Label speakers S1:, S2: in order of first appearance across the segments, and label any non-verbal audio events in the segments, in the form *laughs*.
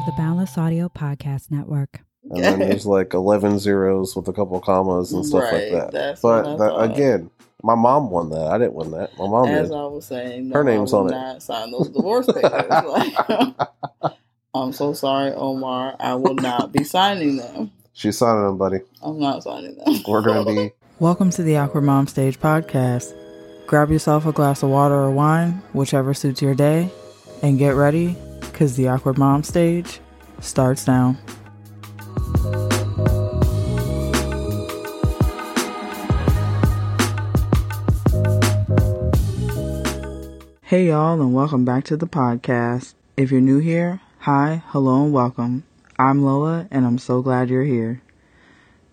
S1: of the Boundless Audio Podcast Network.
S2: And then there's like 11 zeros with a couple of commas and stuff
S3: Right,
S2: like that.
S3: that's what I
S2: But that, again, my mom won that. I didn't win that. My mom
S3: As
S2: did.
S3: I was saying,
S2: Her name's
S3: I will
S2: on it.
S3: not sign those divorce papers. Like, *laughs* *laughs* I'm so sorry, Omar. I will not be signing them.
S2: She's signing them, buddy.
S3: I'm not signing them.
S2: We're going to be. *laughs*
S4: Welcome to the Awkward Mom Stage podcast. Grab yourself a glass of water or wine, whichever suits your day, and get ready because the Awkward Mom Stage starts now. Hey, y'all, and welcome back to the podcast. If you're new here, hi, hello, and welcome. I'm Lola, and I'm so glad you're here.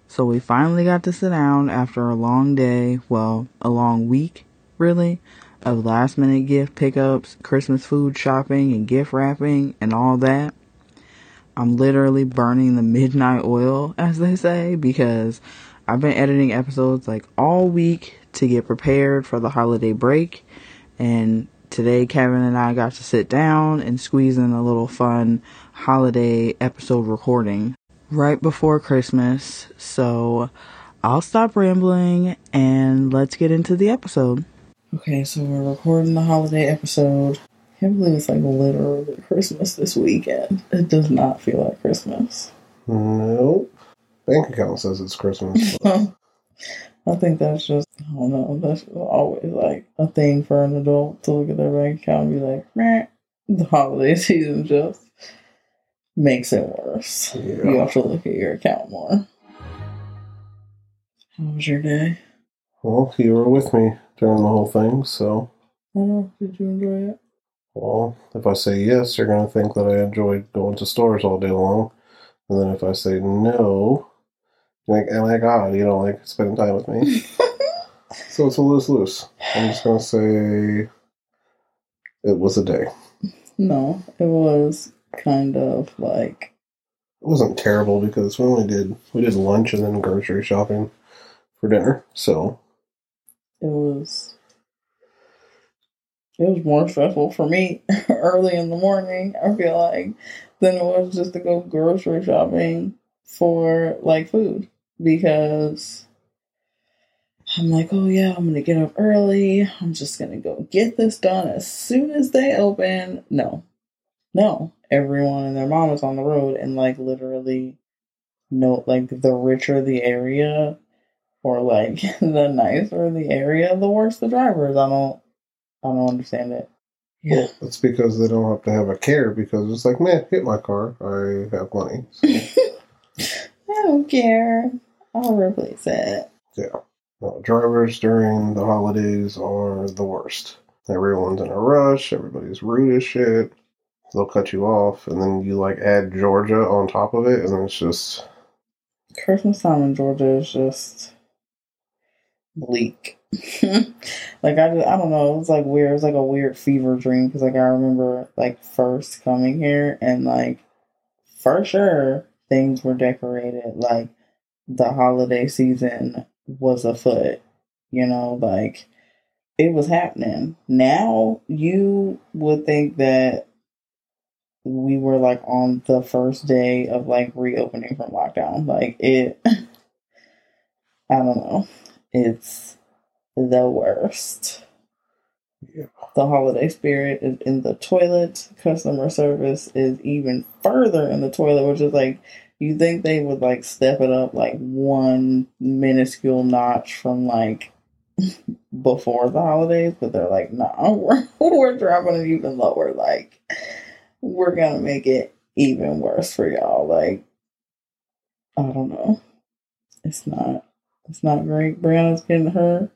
S4: So we finally got to sit down after a long day, well, a long week, really, of last minute gift pickups, Christmas food shopping, and gift wrapping, and all that. I'm literally burning the midnight oil, *laughs* as they say, because I've been editing episodes like all week to get prepared for the holiday break. And today, Kevin and I got to sit down and squeeze in a little fun holiday episode recording right before Christmas. So I'll stop rambling and let's get into the episode. Okay, so we're recording the holiday episode. I can't believe it's like literally Christmas this weekend. It does not feel like Christmas.
S2: Nope. Bank account says it's Christmas. *laughs*
S4: I think that's just, I don't know, that's always like a thing for an adult to look at their bank account and be like, meh. The holiday *laughs* season just makes it worse. You have to look at your account more. How was your day?
S2: Well, you were with me during the whole thing, so.
S4: I don't know. Did you enjoy it?
S2: Well, if I say yes, you're going to think that I enjoyed going to stores all day long. And then if I say no, you're like, oh my god, you don't like spending time with me. *laughs* so it's a lose lose. I'm just going to say it was a day.
S4: No, it was kind of like
S2: It wasn't terrible because we only did we did lunch and then grocery shopping for dinner. So
S4: it was it was more stressful for me *laughs* early in the morning, I feel like, than it was just to go grocery shopping for like food. Because I'm like, oh yeah, I'm gonna get up early. I'm just gonna go get this done as soon as they open. No. No. Everyone and their mom is on the road and like literally no like the richer the area or like *laughs* the nicer the area, the worse the drivers. I don't I don't understand it. Yeah.
S2: well, that's because they don't have to have a care because it's like, man, hit my car. I have money. So, *laughs*
S4: I don't care. I'll replace it.
S2: yeah. Well, drivers during the holidays are the worst. Everyone's in a rush. Everybody's rude as shit. They'll cut you off, and then you like add Georgia on top of it, and then it's just
S4: Christmas time in Georgia is just bleak. *laughs* like I, just, I don't know. It was like weird. It was like a weird fever dream because like I remember like first coming here and like for sure things were decorated. Like the holiday season was afoot. You know, like it was happening. Now you would think that we were like on the first day of like reopening from lockdown. Like it, *laughs* I don't know. It's the worst.
S2: Yeah.
S4: The holiday spirit is in the toilet. Customer service is even further in the toilet, which is like you think they would like step it up like one minuscule notch from like *laughs* before the holidays, but they're like, nah, *laughs* we're we're dropping it even lower. Like we're gonna make it even worse for y'all. Like I don't know. It's not it's not great. Brianna's getting her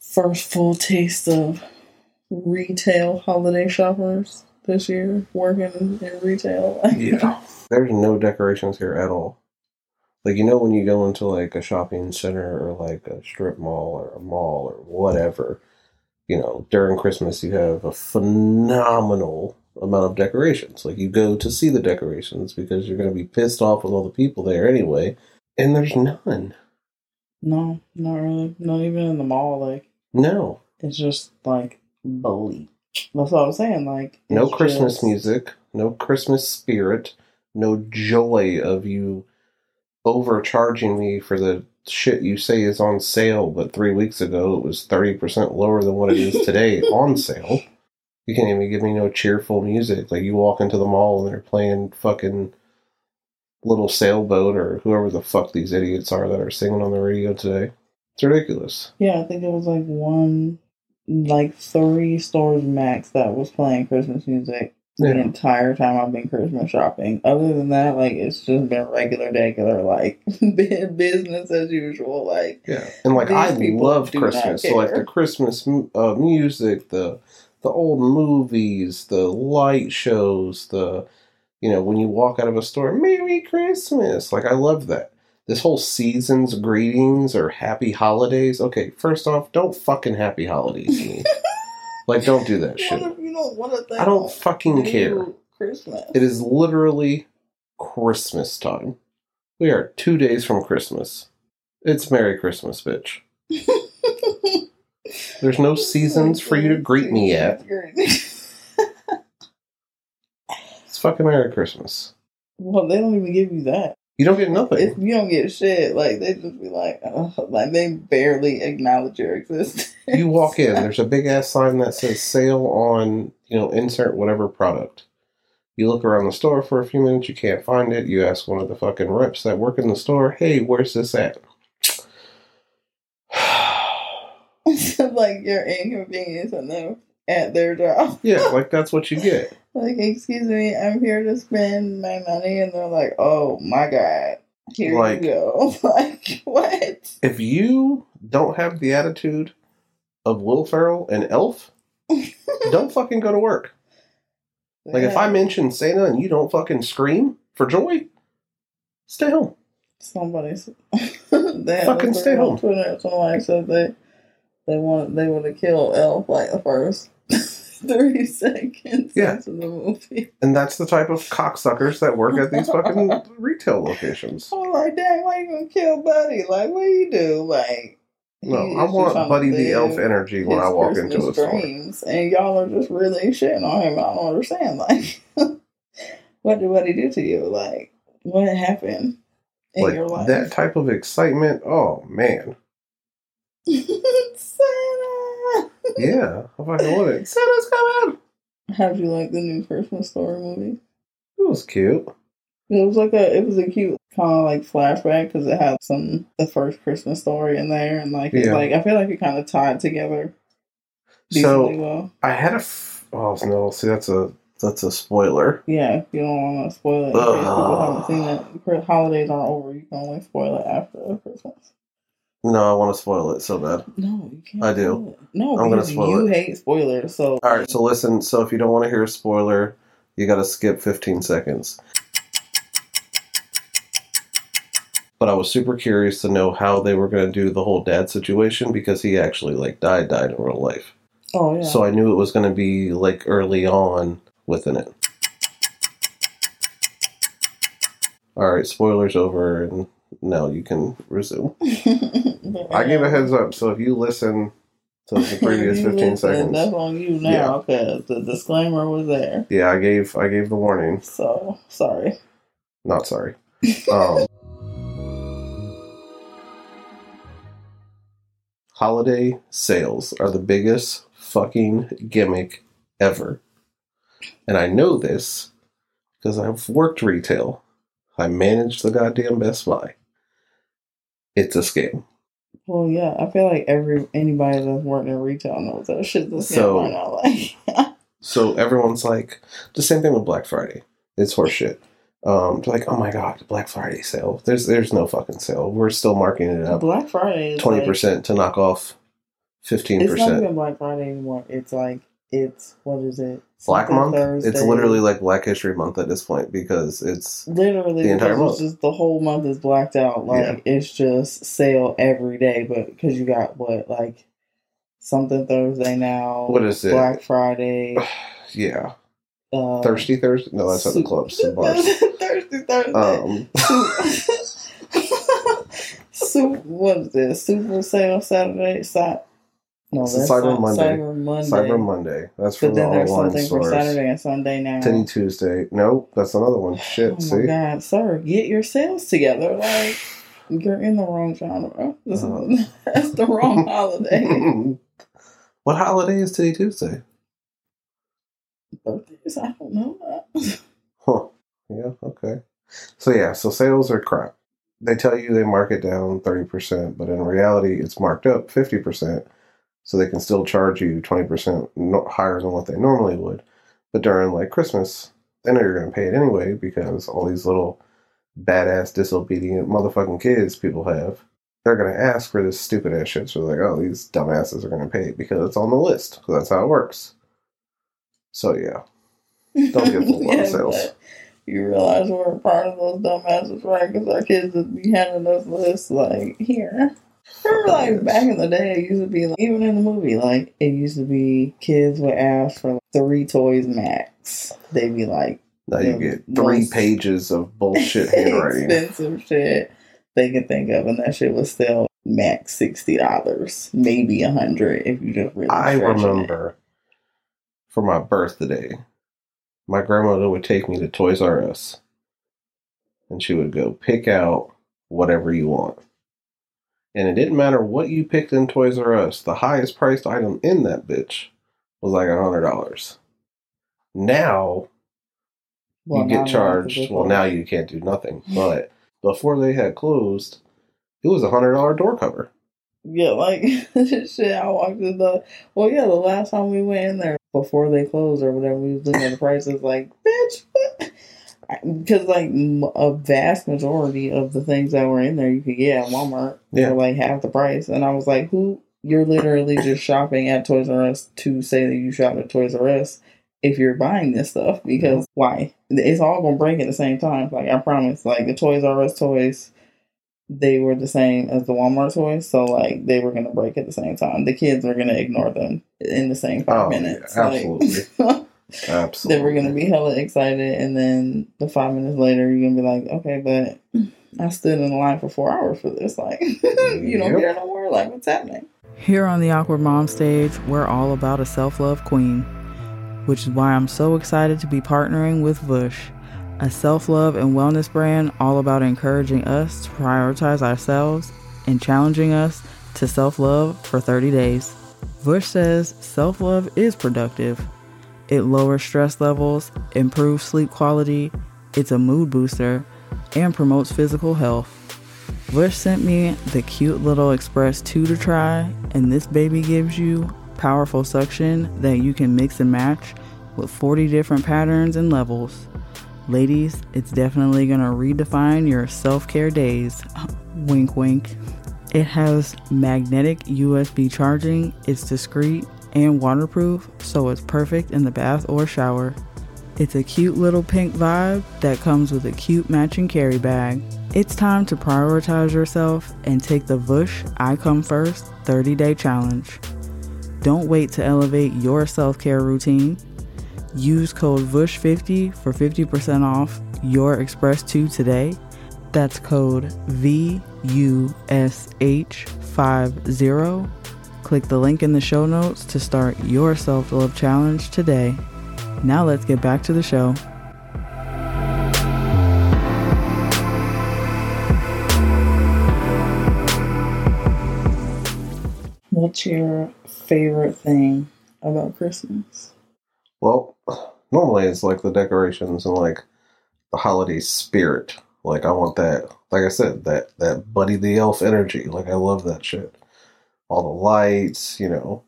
S4: first full taste of retail holiday shoppers this year, working in retail. *laughs*
S2: Yeah. There's no decorations here at all. Like you know when you go into like a shopping center or like a strip mall or a mall or whatever, you know, during Christmas you have a phenomenal amount of decorations. Like you go to see the decorations because you're going to be pissed off with all the people there anyway, and there's none.
S4: No, not really. Not even in the mall. Like
S2: No.
S4: it's just like bleak. That's what I was saying. Like
S2: No Christmas
S4: just-
S2: music, no Christmas spirit, no joy of you overcharging me for the shit you say is on sale, but three weeks ago it was 30% lower than what it is today *laughs* on sale. You can't even give me no cheerful music. Like you walk into the mall and they're playing fucking little sailboat or whoever the fuck these idiots are that are singing on the radio today. It's ridiculous.
S4: Yeah, I think it was like one, like three stores max that was playing Christmas music the entire time I've been Christmas shopping. Other than that, like it's just been regular, regular, like *laughs* business as usual. Like
S2: Yeah, and like I love Christmas. So like the. Christmas uh, music, the the old movies, the light shows, the you know when you walk out of a store, Merry Christmas. Like I love that. This whole season's greetings or happy holidays. Okay, first off, don't fucking happy holidays *laughs* me. like don't do that shit.
S4: you don't want to?
S2: I don't fucking care.
S4: Christmas.
S2: It is literally Christmas time. We are two days from Christmas. It's Merry Christmas, bitch. *laughs* There's no seasons for you to greet me at. *laughs* It's fucking Merry Christmas.
S4: well, they don't even give you that.
S2: You don't get nothing.
S4: you don't get shit, like they just be like, uh, like they barely acknowledge your existence.
S2: You walk in, *laughs* there's a big ass sign that says sale on, you know, insert whatever product. You look around the store for a few minutes, you can't find it. You ask one of the fucking reps that work in the store, hey, where's this at?
S4: It's *sighs* *laughs* like your inconvenience them at their job. *laughs*
S2: yeah, *laughs* like that's what you get.
S4: Like, excuse me, I'm here to spend my money, and they're like, oh my god, here
S2: Like-
S4: you go. *laughs* like, what?
S2: If you don't have the attitude of Will Ferrell and Elf, don't fucking go to work. Like if I mention Santa and you don't fucking scream for joy, stay home.
S4: somebody, s- they
S2: Fucking stay home.
S4: Twitter. Somebody said they they want they would have killed Elf like the first three seconds
S2: Yeah.
S4: into the movie.
S2: And that's the type of cocksuckers that work at these fucking *laughs* retail locations.
S4: I'm like, dang, why you gonna kill Buddy? Like, what do you do? Like,
S2: No, I want Buddy the Elf energy when I walk
S4: Christmas
S2: into a store.
S4: dreams, and y'all are just really shitting on him. I don't understand. Like, *laughs* what did Buddy do to you? Like, what happened in
S2: Like
S4: your life?
S2: that type of excitement, oh man. *laughs*
S4: Santa.
S2: Yeah, I fucking love it. Santa's coming!
S4: How'd you like the new Christmas story movie?
S2: It was cute.
S4: It was like a, it was a cute kind of like flashback because it had some the first Christmas story in there, and like it's
S2: Yeah.
S4: like I feel like it kind of tied together
S2: So
S4: well.
S2: I had a. F- oh no! See, that's a that's a spoiler.
S4: Yeah, if you don't want to spoil it, in case people haven't seen it. Holidays aren't over. You can only spoil it after Christmas.
S2: No, I want to spoil it so bad.
S4: No, you can't.
S2: I do.
S4: No,
S2: I'm gonna
S4: because
S2: spoil
S4: you
S2: it.
S4: hate spoilers. So
S2: All right, so listen. So if you don't want to hear a spoiler, you got to skip 15 seconds. But I was super curious to know how they were going to do the whole dad situation because he actually like died, died in real life.
S4: oh yeah,
S2: So I knew it was going to be like early on within it. All right, spoilers over, and now you can resume. *laughs* I gave a heads up, so if you listen to the *laughs* previous 15
S4: listen,
S2: seconds,
S4: That's on you now because the disclaimer was there.
S2: yeah, I gave I gave the warning.
S4: So sorry.
S2: Not sorry. *laughs* Um, holiday sales are the biggest fucking gimmick ever. And I know this because I've worked retail. I managed the goddamn Best Buy. It's a scam.
S4: Well, yeah, I feel like every anybody that's working in retail knows that shit's a scam
S2: So-
S4: right now. Like, *laughs*
S2: So everyone's like, the same thing with Black Friday. It's horseshit. Um, like, oh my god, Black Friday sale. There's there's no fucking sale. We're still marking it up
S4: Black Friday is
S2: twenty
S4: like-
S2: percent to knock off fifteen percent.
S4: It's not even Black Friday anymore. It's like it's what is it?
S2: Black Month. It's literally like Black History Month at this point because it's
S4: literally
S2: the entire month.
S4: just the whole month is blacked out. Like it's just sale every day, but because you got what like something Thursday now.
S2: What is it?
S4: Black Friday. *sighs*
S2: yeah
S4: Uh,
S2: thirsty Thursday. No, that's at the clubs and *laughs* bars.
S4: Thirsty Thursday.
S2: Um,
S4: Super, *laughs* *laughs* what is this? Super sale Saturday. Sa- No,
S2: It's
S4: that's
S2: Cyber
S4: Cy-
S2: Monday.
S4: Cyber Monday.
S2: Cyber Monday. That's for
S4: But
S2: the
S4: then there's
S2: online
S4: something for. Saturday and Sunday now.
S2: Titty Tuesday. Nope, that's another one. *sighs* Shit,
S4: Oh my
S2: see?
S4: god, sir, get your sales together. Like you're in the wrong genre. *laughs* This is uh-huh. *laughs* that's the wrong *laughs* holiday.
S2: what holiday is Titty Tuesday?
S4: Birthdays, I don't know.
S2: Huh. Yeah, okay. So yeah, so sales are crap. They tell you they mark it down 30%, but in reality it's marked up 50%. So they can still charge you 20% no- higher than what they normally would. But during like Christmas, they know you're going to pay it anyway because all these little badass disobedient motherfucking kids people have, they're going to ask for this stupid ass shit. So they're like, oh, these dumbasses are going to pay it because it's on the list. Because that's how it works. So yeah. Don't get full *laughs* on sales.
S4: but You realize we're a part of those dumbasses, right? Because our kids would be handing us lists like, here. Remember, like back in the day, it used to be like, even in the movie, like it used to be kids would ask for like, three toys max. They'd be like,
S2: Now you get three pages of bullshit *laughs* handwriting.
S4: expensive shit they can think of, and that shit was still max sixty dollars, maybe a hundred if you just really.
S2: I
S4: stretching it.
S2: remember for my birthday, my grandmother would take me to Toys R Us and she would go pick out whatever you want. And it didn't matter what you picked in Toys R Us, the highest priced item in that bitch was like a hundred dollars. Now
S4: Well,
S2: you
S4: now
S2: get charged. Well, now you can't do nothing. *laughs* But before they had closed, it was a hundred dollar door cover.
S4: Yeah, like *laughs* shit. I walked in the. Well, yeah, the last time we went in there before they closed or whatever, we was looking at the prices. Like, bitch? Because like a vast majority of the things that were in there, you could get at Walmart
S2: Yeah.
S4: for like half the price. And I was like, who? You're literally just shopping at Toys R Us to say that you shop at Toys R Us if you're buying this stuff because mm-hmm. why? It's all gonna break at the same time. Like I promise. Like the Toys R Us toys they were the same as the Walmart toys, so like they were gonna break at the same time. The kids were gonna ignore them in the same five
S2: Oh, yeah,
S4: minutes.
S2: absolutely.
S4: Like, *laughs*
S2: Absolutely.
S4: they were gonna be hella excited, and then the five minutes later, you're gonna be like, okay, but I stood in the line for four hours for this. Like, *laughs* you don't
S2: Yep.
S4: care no more. Like, what's happening?
S5: Here on the Awkward Mom stage, we're all about a self love queen, which is why I'm so excited to be partnering with Vush, a self love and wellness brand all about encouraging us to prioritize ourselves and challenging us to self love for 30 days. Vush says self love is productive. It lowers stress levels, improves sleep quality, it's a mood booster, and promotes physical health. Vush sent me the cute little Empress 2 to try, and this baby gives you powerful suction that you can mix and match with 40 different patterns and levels. Ladies, it's definitely gonna redefine your self care days. *laughs* wink, wink. It has magnetic USB charging, it's discreet and waterproof, so it's perfect in the bath or shower. It's a cute little pink vibe that comes with a cute matching carry bag. It's time to prioritize yourself and take the Vush I Come First 30 day challenge. Don't wait to elevate your self care routine. Use code VUSH50 for 50% off your Empress 2 today. That's code VUSH50. Click the link in the show notes to start your self love challenge today. Now let's get back to the show.
S4: What's your favorite thing about Christmas?
S2: Well, normally it's like the decorations and like the holiday spirit. Like I want that. Like I said, that that Buddy the Elf energy. Like I love that shit. All the lights, you know,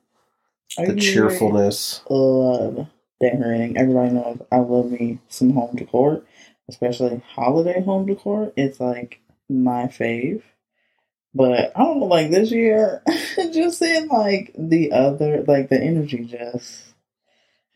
S4: Are
S2: the
S4: you
S2: cheerfulness.
S4: love decorating. Everybody knows I love me some home decor, especially holiday home decor. It's like my fave. But I don't know, like this year, *laughs* just seeing like the other, like the energy just has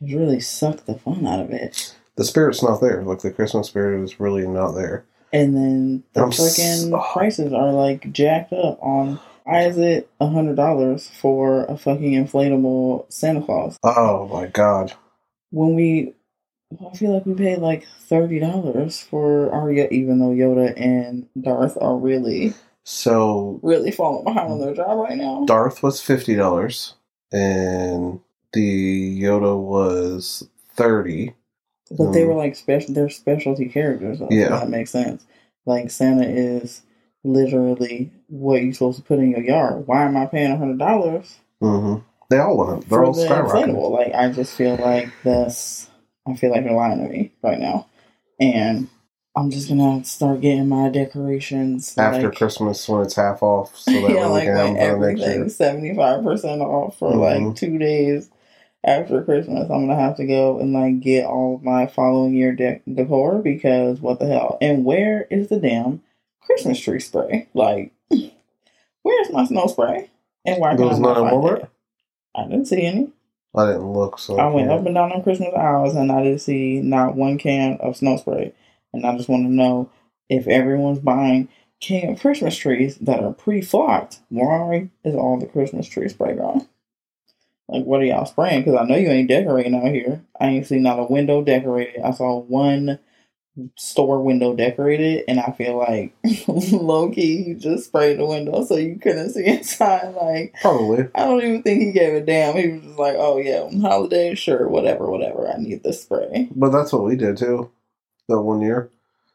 S4: really sucked the fun out of it.
S2: The spirit's not there. Like the Christmas spirit is really not there.
S4: And then the
S2: I'm
S4: fucking
S2: oh.
S4: prices are like jacked up on. Why is it a hundred dollars for a fucking inflatable Santa Claus?
S2: Oh my god.
S4: when we I feel like we paid like thirty dollars for Yo- even though Yoda and Darth are really
S2: So
S4: really falling behind on their job right now.
S2: Darth was fifty dollars. and the Yoda was thirty.
S4: But they
S2: Um,
S4: were like special. They're specialty characters.
S2: Yeah.
S4: that makes sense. Like Santa is literally what you're supposed to put in your yard. Why am I paying a hundred dollars
S2: hmm They all went. They're all
S4: the
S2: skyrocketing.
S4: Like I just feel like this. I feel like they're lying to me right now, and I'm just gonna start getting my decorations
S2: After
S4: like,
S2: Christmas when it's half off, so *laughs* that
S4: yeah, like when
S2: them for the next year.
S4: everything's seventy five percent off for
S2: Mhm.
S4: like two days after Christmas. I'm gonna have to go and like get all of my following year de- decor because what the hell? And where is the damn Christmas tree spray? Like, where's my snow spray? And why
S2: There
S4: can't
S2: was
S4: I
S2: none in Walmart?
S4: I didn't see any.
S2: I didn't look, so
S4: I went up and down on Christmas aisles and I didn't see not one can of snow spray. And I just want to know if everyone's buying can of Christmas trees that are pre flocked, why is all the Christmas tree spray gone? Like, what are y'all spraying? Because I know you ain't decorating out here. I ain't seen not a window decorated. I saw one store window decorated, and I feel like *laughs* low key he just sprayed the window so you couldn't see *laughs* inside. Like,
S2: Probably.
S4: I don't even think he gave a damn. He was just like, oh, yeah, holiday, sure, whatever, whatever. I need the spray.
S2: But that's what we did too. That one year,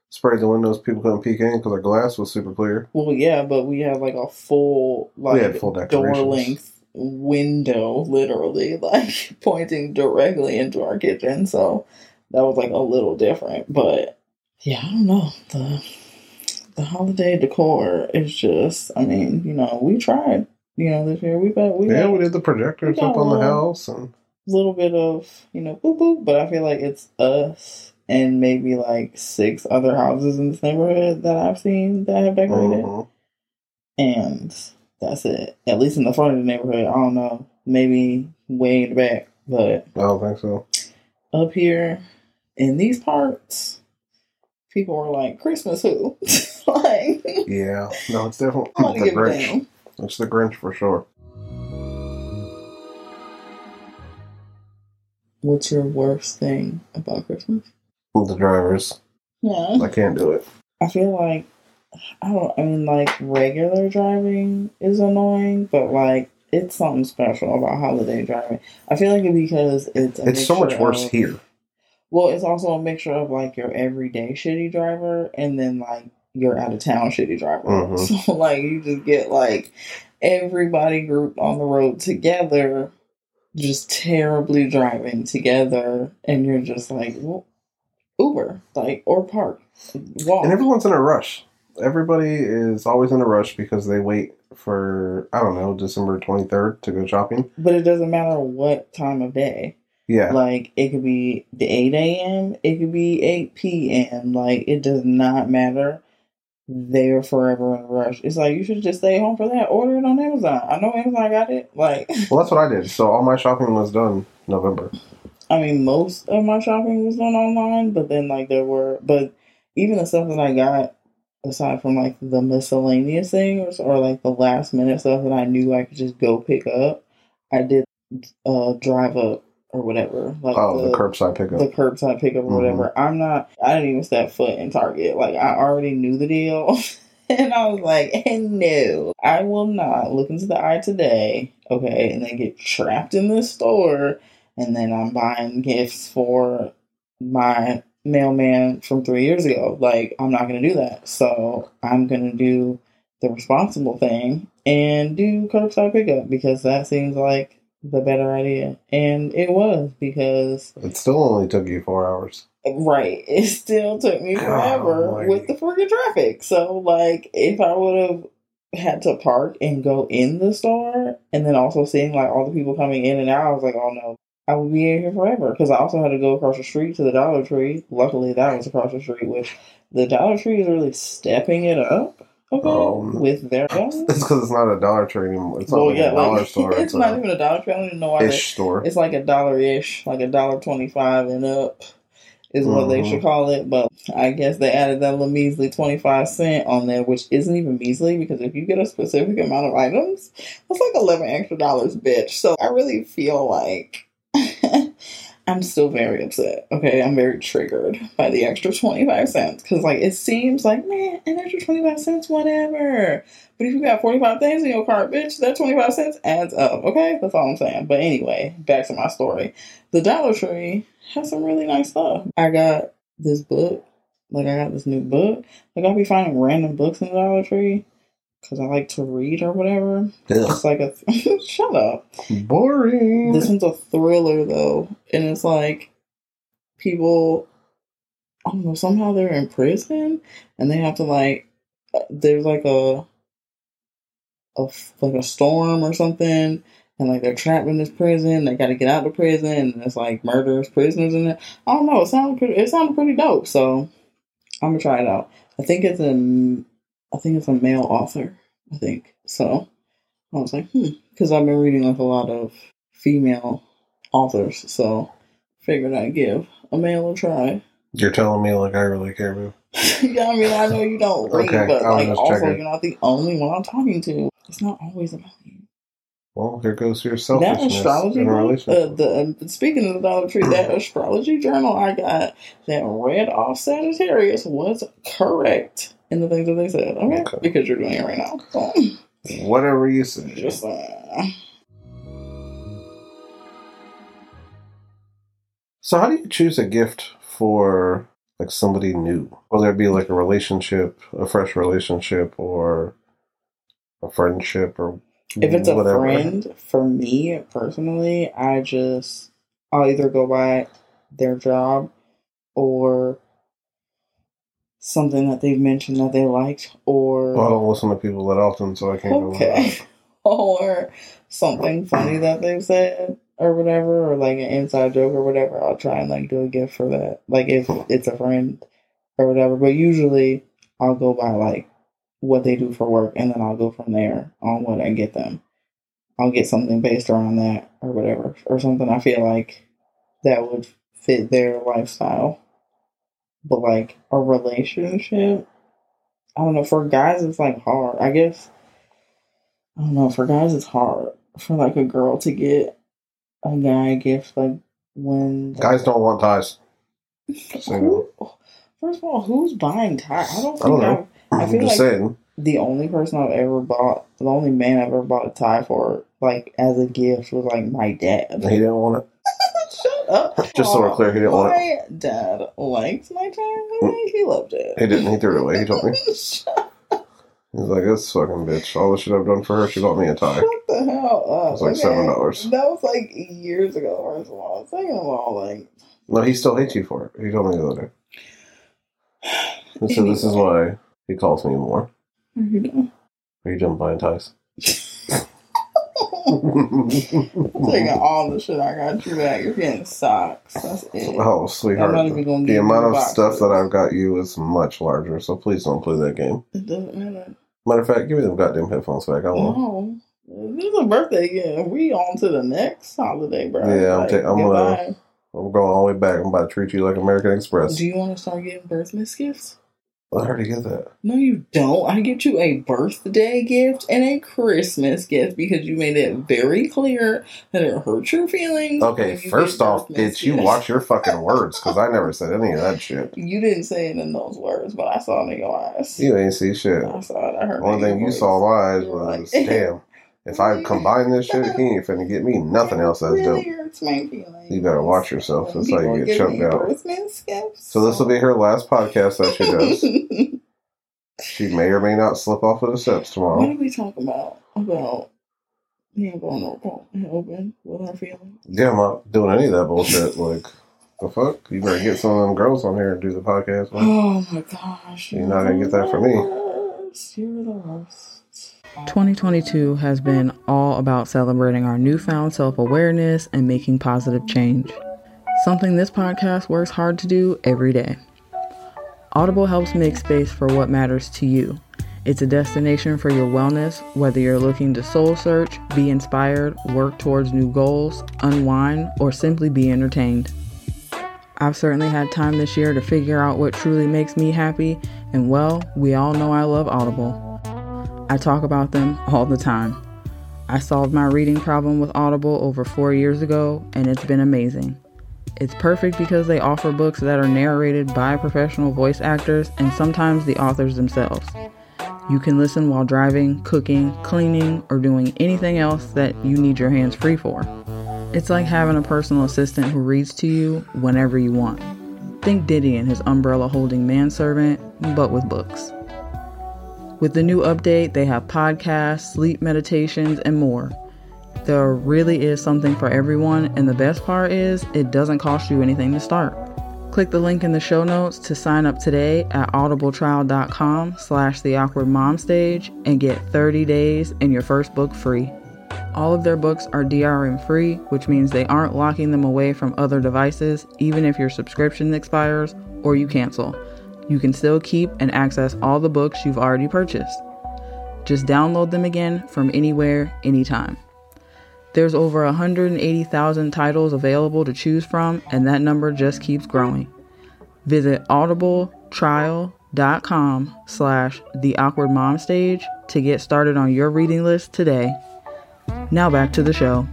S2: sprayed the windows. People couldn't peek in because our glass was super clear.
S4: Well, yeah, but we had like a full, like,
S2: had full
S4: door length window, literally, *laughs* like pointing directly into our kitchen. So that was like a little different. But yeah, I don't know. The the holiday decor is just, I mean, you know, we tried, you know, this year. We got, we
S2: yeah,
S4: got
S2: we did the projectors up on the house, and a
S4: little bit of you know boop boop, but I feel like it's us and maybe like six other houses in this neighborhood that I've seen that have decorated,
S2: Mhm.
S4: and that's it. At least in the front of the neighborhood, I don't know, maybe way in the back, but
S2: I don't think so.
S4: up here in these parts, people were like, "Christmas who?" *laughs* like,
S2: Yeah, no, it's definitely the
S4: to give a
S2: Grinch.
S4: damn.
S2: It's the Grinch for sure.
S4: What's your worst thing about Christmas?
S2: The drivers,
S4: Yeah.
S2: I can't do it.
S4: I feel like I don't. I mean, like regular driving is annoying, but like it's something special about holiday driving. I feel like it because it's
S2: It's so much worse
S4: of-
S2: here.
S4: Well, it's also a mixture of like your everyday shitty driver and then like your out of town shitty driver.
S2: Mhm. *laughs*
S4: So like you just get like everybody grouped on the road together, just terribly driving together, and you're just like well, Uber, like or park, walk.
S2: And everyone's in a rush. Everybody is always in a rush because they wait for I don't know December twenty third to go shopping.
S4: But it doesn't matter what time of day.
S2: Yeah,
S4: Like it could be the eight a.m. It could be eight p.m. Like it does not matter. They're forever in a rush. It's like you should just stay home for that. Order it on Amazon. I know Amazon got it. Like *laughs*
S2: well that's what I did. So all my shopping was done November.
S4: I mean, most of my shopping was done online, but then like there were, but even the stuff that I got aside from like the miscellaneous things or like the last minute stuff that I knew I could just go pick up, I did uh drive up or whatever. Like
S2: Oh, the, curbside pickup.
S4: the curbside pickup or
S2: Mhm.
S4: whatever. I'm not. I didn't even step foot in Target. Like I already knew the deal, *laughs* and I was like, and no, I will not look into the eye today. Okay, and then get trapped in the store, and then I'm buying gifts for my mailman from three years ago. Like I'm not gonna do that. So I'm gonna do the responsible thing and do curbside pickup because that seems like the better idea. And it was because
S2: it still only took you four hours.
S4: Right. It still took me oh forever
S2: Golly.
S4: with the freaking traffic. So, like, if I would have had to park and go in the store and then also seeing, like, all the people coming in and out, I was like, oh no, I would be in here forever. Because I also had to go across the street to the Dollar Tree. Luckily, that was across the street, which the Dollar Tree is really stepping it up. Okay.
S2: Um,
S4: with their *laughs*
S2: It's because it's not a Dollar Tree anymore. It's not
S4: well,
S2: like
S4: yeah,
S2: a dollar *laughs*
S4: like,
S2: store.
S4: it's,
S2: It's,
S4: not even a Dollar Tree. I don't even know why they
S2: store.
S4: it's like a dollar ish, like a dollar twenty five and up is what they
S2: Mhm.
S4: should call it. But I guess they added that little measly twenty five cent on there, which isn't even measly because if you get a specific amount of items, that's like eleven extra dollars, bitch. So I really feel like I'm still very upset. Okay, I'm very triggered by the extra 25 cents because, like, it seems like, man, an extra 25 cents, whatever. But if you got 45 things in your cart, bitch, that 25 cents adds up. Okay, that's all I'm saying. But anyway, back to my story. The Dollar Tree has some really nice stuff. I got this book, like, I got this new book. Like, I'll be finding random books in the Dollar Tree because I like to read or whatever.
S2: Ugh,
S4: It's like a *laughs* shut up.
S2: boring.
S4: This one's a thriller though, and it's like people. I don't know. Somehow they're in prison, and they have to like. uh, There's like a, a like a storm or something, and like they're trapped in this prison. They got to get out of prison, and it's like murderous prisoners in there. I don't know. It sounded pretty. It sounded pretty dope. So I'm gonna try it out. I think it's a. I think it's a male author. I think so. I was like, hmm, because I've been reading like a lot of female authors, so figured I'd give a male a try.
S2: You're telling me like I really care, boo. *laughs*
S4: yeah, I mean, I know you don't *laughs* read,
S2: Okay,
S4: but like also
S2: checking.
S4: you're not the only one I'm talking to. It's not always about you.
S2: Well, here goes your
S4: That astrology, uh, the uh, speaking of the Dollar Tree, that astrology journal I got that read off Sagittarius was correct in the things that they said. Okay,
S2: Okay.
S4: because you're doing it right now. So *laughs*
S2: Whatever you say.
S4: just uh,
S2: So how do you choose a gift for like somebody new? Whether it be like a relationship, a fresh relationship, or a friendship, or
S4: If it's a
S2: whatever.
S4: friend, for me personally, I just I'll either go by their job or something that they've mentioned that they liked, or
S2: Well, I don't listen to people that often, so I can't go
S4: okay,
S2: that. *laughs*
S4: or something funny that they've said or whatever, or like an inside joke or whatever. I'll try and like do a gift for that, like if *laughs* it's a friend or whatever. But usually, I'll go by like what they do for work, and then I'll go from there on what I get them. I'll get something based around that or whatever, or something I feel like that would fit their lifestyle. But like a relationship, I don't know. For guys, it's like hard. I guess I don't know. For guys, it's hard for like a girl to get a guy a gift like when
S2: Guys don't want ties. *laughs*
S4: Who, first of all, who's buying ties? I don't
S2: I
S4: think
S2: don't know.
S4: I
S2: I'm
S4: feel
S2: just
S4: like-
S2: saying.
S4: the only person I've ever bought, the only man I've ever bought a tie for, like as a gift, was like my dad.
S2: He didn't want it.
S4: Up. *laughs*
S2: Just so we're clear, he didn't want it.
S4: My dad liked my tie. He loved it.
S2: He didn't. He threw it away. He told me. *laughs* He's like, this fucking bitch. All the shit I've done for her, she bought me a tie.
S4: What the hell up.
S2: It's like $7.
S4: That was like years ago, first of all. Second of all, like,
S2: No, he still hates you for it. He told me the other day. He said this is *laughs* why he calls me more.
S4: are you?
S2: Are you done buying ties?
S4: I'm taking *laughs* all the shit I got you back. You're getting socks. That's it.
S2: oh,
S4: I'm not
S2: sweetheart.
S4: even gonna
S2: The amount of stuff that I've got you is much larger, so please don't play that game.
S4: It doesn't matter.
S2: Matter of fact, give me them goddamn headphones back. I want.
S4: No. This is a birthday gift. We on to the next holiday, bro.
S2: Yeah, I'm
S4: Like,
S2: ta- I'm gonna-. I'm going all the way back. I'm about to treat you like American Express.
S4: Do you want to start getting birthday gifts?
S2: I already get that.
S4: No, you don't. I get you a birthday gift and a Christmas gift because you made it very clear that it hurt your feelings.
S2: Okay,
S4: you
S2: first off, did you watch your fucking *laughs* words? Because I never said any of that shit.
S4: You didn't say it in those words, but I saw it in your eyes.
S2: You ain't see shit.
S4: I saw it. I heard.
S2: Only
S4: in
S2: thing you
S4: voice.
S2: saw in my eyes was,
S4: like- *laughs*
S2: damn, if I combine this shit, he ain't finna get me nothing else that's dope.
S4: hurts my feelings.
S2: You better watch yourself. That's how you get choked out. So this will be her last podcast that she does. *laughs* She may or may not slip off of the steps tomorrow.
S4: What did we talk about? About being vulnerable and open with our feelings.
S2: Yeah, I'm not doing any of that bullshit. Like, the fuck? You better get some of them girls on here and do the podcast. Man.
S4: Oh my gosh.
S2: You're not gonna get that from me.
S4: You're the worst.
S5: 2022 has been all about celebrating our newfound self awareness and making positive change. Something this podcast works hard to do every day. Audible helps make space for what matters to you. It's a destination for your wellness, whether you're looking to soul search, be inspired, work towards new goals, unwind, or simply be entertained. I've certainly had time this year to figure out what truly makes me happy, and well, we all know I love Audible. I talk about them all the time. I solved my reading problem with Audible over four years ago, and it's been amazing. It's perfect because they offer books that are narrated by professional voice actors and sometimes the authors themselves. You can listen while driving, cooking, cleaning, or doing anything else that you need your hands free for. It's like having a personal assistant who reads to you whenever you want. Think Diddy and his umbrella holding manservant, but with books. With the new update, they have podcasts, sleep meditations, and more. There really is something for everyone, and the best part is it doesn't cost you anything to start. Click the link in the show notes to sign up today at audibletrial.com slash the awkward mom stage and get 30 days and your first book free. All of their books are DRM free, which means they aren't locking them away from other devices, even if your subscription expires or you cancel. You can still keep and access all the books you've already purchased. Just download them again from anywhere, anytime. There's over 180,000 titles available to choose from, and that number just keeps growing. Visit audibletrial.com slash the awkward mom stage to get started on your reading list today. Now back to the show.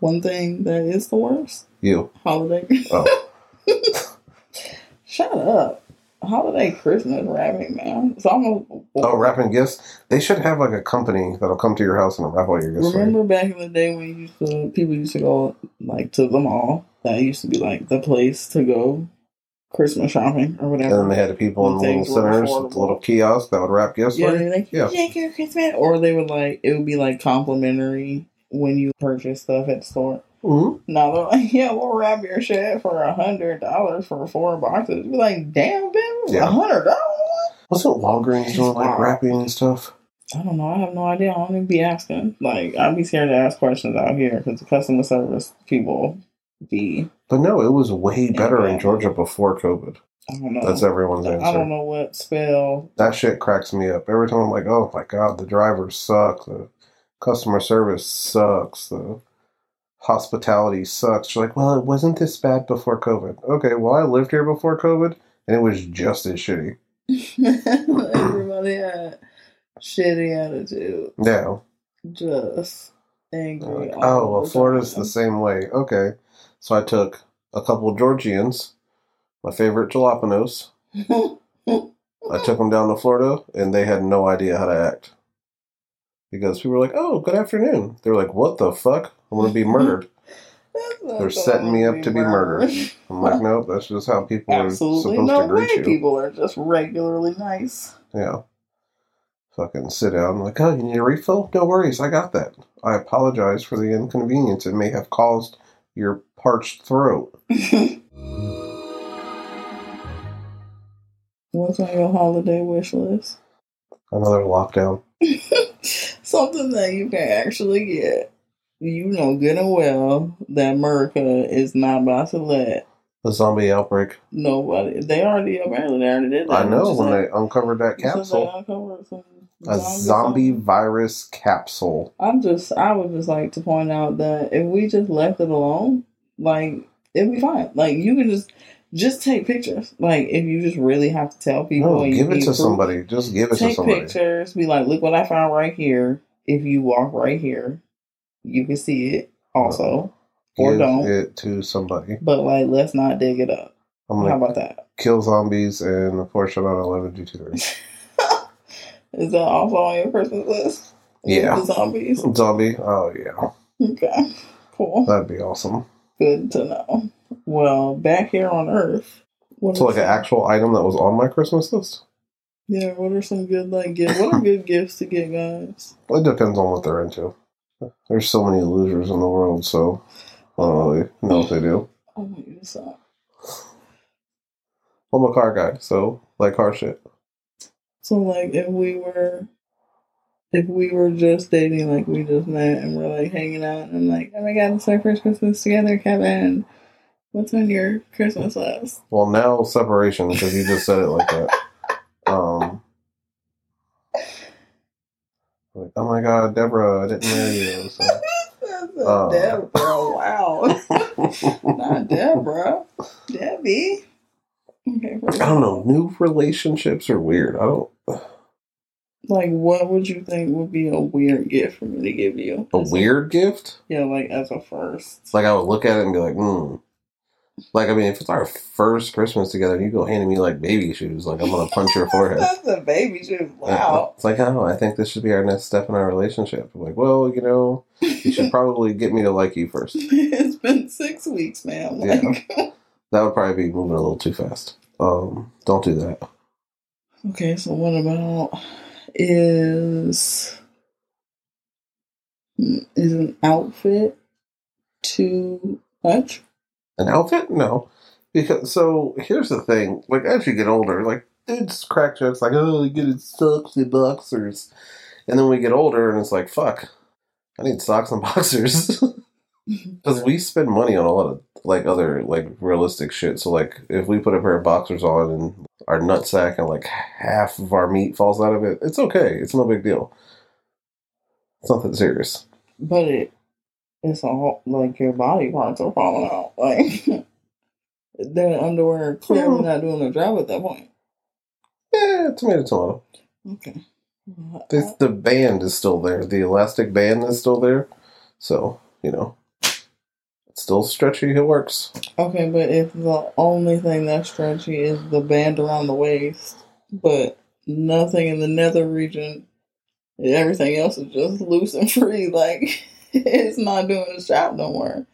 S4: One thing that is the worst
S2: You.
S4: holiday.
S2: Oh. *laughs*
S4: Shut up. Holiday Christmas wrapping, man. It's almost.
S2: Oh, wrapping gifts. They should have like a company that'll come to your house and wrap all your gifts. you.
S4: Remember back in the day when you used to, people used to go like to the mall. That used to be like the place to go Christmas shopping or whatever.
S2: And then they had the people in the little centers,
S4: affordable.
S2: the little kiosks that would wrap gifts
S4: Yeah,
S2: you.
S4: like,
S2: Yeah.
S4: yeah, yeah, Christmas. Or they would like, it would be like complimentary when you purchase stuff at the store.
S2: Hmm
S4: Now they're like, *laughs* yeah, we'll wrap your shit for a hundred dollars for four boxes. You'd be like, damn, bitch, a hundred dollars.
S2: Wasn't Walgreens doing like wrapping and stuff?
S4: I don't know. I have no idea. I don't even be asking. Like, I'd be scared to ask questions out here because the customer service people be.
S2: But no, it was way better in Georgia before COVID.
S4: I don't know.
S2: That's everyone's answer.
S4: I don't know what spell.
S2: That shit cracks me up. Every time I'm like, oh my god, the drivers suck. The customer service sucks. The hospitality sucks. You're like, well, it wasn't this bad before COVID. Okay, well, I lived here before COVID and it was just as shitty.
S4: Everybody had shitty attitude.
S2: Yeah.
S4: Just angry.
S2: Like, oh, well, Florida's the same way. Okay. So I took a couple Georgians, my favorite jalapenos. *laughs* I took them down to Florida, and they had no idea how to act. Because people were like, "Oh, good afternoon." They're like, "What the fuck? I'm gonna be murdered." They're
S4: the
S2: setting me up to be murdered. I'm like, "Nope, that's just how people are
S4: Absolutely
S2: supposed
S4: no
S2: to greet
S4: way.
S2: you."
S4: People are just regularly nice.
S2: Yeah. Fucking sit down. I'm like, oh, you need a refill? No worries, I got that. I apologize for the inconvenience it may have caused your parched throat. *laughs*
S4: What's on your holiday wish list?
S2: Another lockdown. *laughs*
S4: Something that you can actually get. You know good and well that America is not about to let
S2: a zombie outbreak.
S4: nobody. They already apparently they already did that.
S2: I know when
S4: you
S2: they uncovered that
S4: said? You said
S2: capsule.
S4: uncovered
S2: A zombie
S4: something?
S2: virus capsule.
S4: I'm just. I would just like to point out that if we just left it alone, like it'd be fine. Like you can just just take pictures. Like if you just really have to tell people,
S2: No, give it to
S4: proof,
S2: somebody. Just give it to somebody.
S4: Take pictures. Be like, look what I found right here. If you walk right here, you can see it also, uh-huh. or
S2: Give
S4: don't.
S2: it to somebody.
S4: But like, let's not dig it up.
S2: I'm
S4: How about that?
S2: kill zombies and a portion on 11 G2 *laughs*
S4: Is that also on your Christmas list?
S2: Yeah.
S4: The zombies.
S2: Zombie? Oh, yeah. *laughs*
S4: Okay. Cool.
S2: That'd be awesome.
S4: Good to know. Well, back here on Earth. What
S2: So, like an actual item that was on my Christmas list?
S4: Yeah, what are some good like gifts? What are good gifts to get guys?
S2: Well, It depends on what they're into. There's so many losers in the world, so I don't really know what they do.
S4: I want you to suck.
S2: I'm a car guy, so like car shit.
S4: So like if we were if we were just dating like we just met and we're like hanging out and I'm like, Oh my god, it's our first Christmas together, Kevin. What's on your Christmas list?
S2: Well, now separation because you just said it like that. Um, like, oh my god, Deborah, I didn't marry you. So. *laughs* Uh.
S4: Deborah. Wow. *laughs* Not Deborah. Debbie. Okay,
S2: I don't know. New relationships are weird. I don't.
S4: Like, what would you think would be a weird gift for me to give you?
S2: A weird gift?
S4: Yeah, like as a first.
S2: Like I would look at it and be like, hmm. Like I mean, if it's our first Christmas together, and you go handing me like baby shoes, like I'm gonna punch your forehead. *laughs*
S4: That's a baby shoe.
S2: Yeah.
S4: Wow.
S2: It's like, oh, I think this should be our next step in our relationship. I'm like, well, you know, you should *laughs* probably get me to like you first. *laughs*
S4: it's been six weeks, man.
S2: Yeah. That would probably be moving a little too fast. Um, don't do that.
S4: okay, so what about is is an outfit too much?
S2: An outfit? No. Because so here's the thing. Like as you get older, like dudes crack jokes like, oh, you get socks and boxers. And then we get older and it's like, fuck, I need socks and *laughs* boxers. *laughs* Because we spend money on a lot of like other like realistic shit. So like if we put a pair of boxers on and our nutsack and like half of our meat falls out of it, it's okay. It's no big deal. It's nothing serious.
S4: But it it's all like your body parts are falling out. *laughs* Like the underwear clearly
S2: Mhm.
S4: not doing the job at that point.
S2: Yeah, tomato tomato.
S4: Okay.
S2: The, the band is still there. The elastic band is still there. So, you know, it's still stretchy. It works.
S4: Okay, but if the only thing that's stretchy is the band around the waist, but nothing in the nether region, everything else is just loose and *laughs* free, like *laughs* it's not doing its job no more.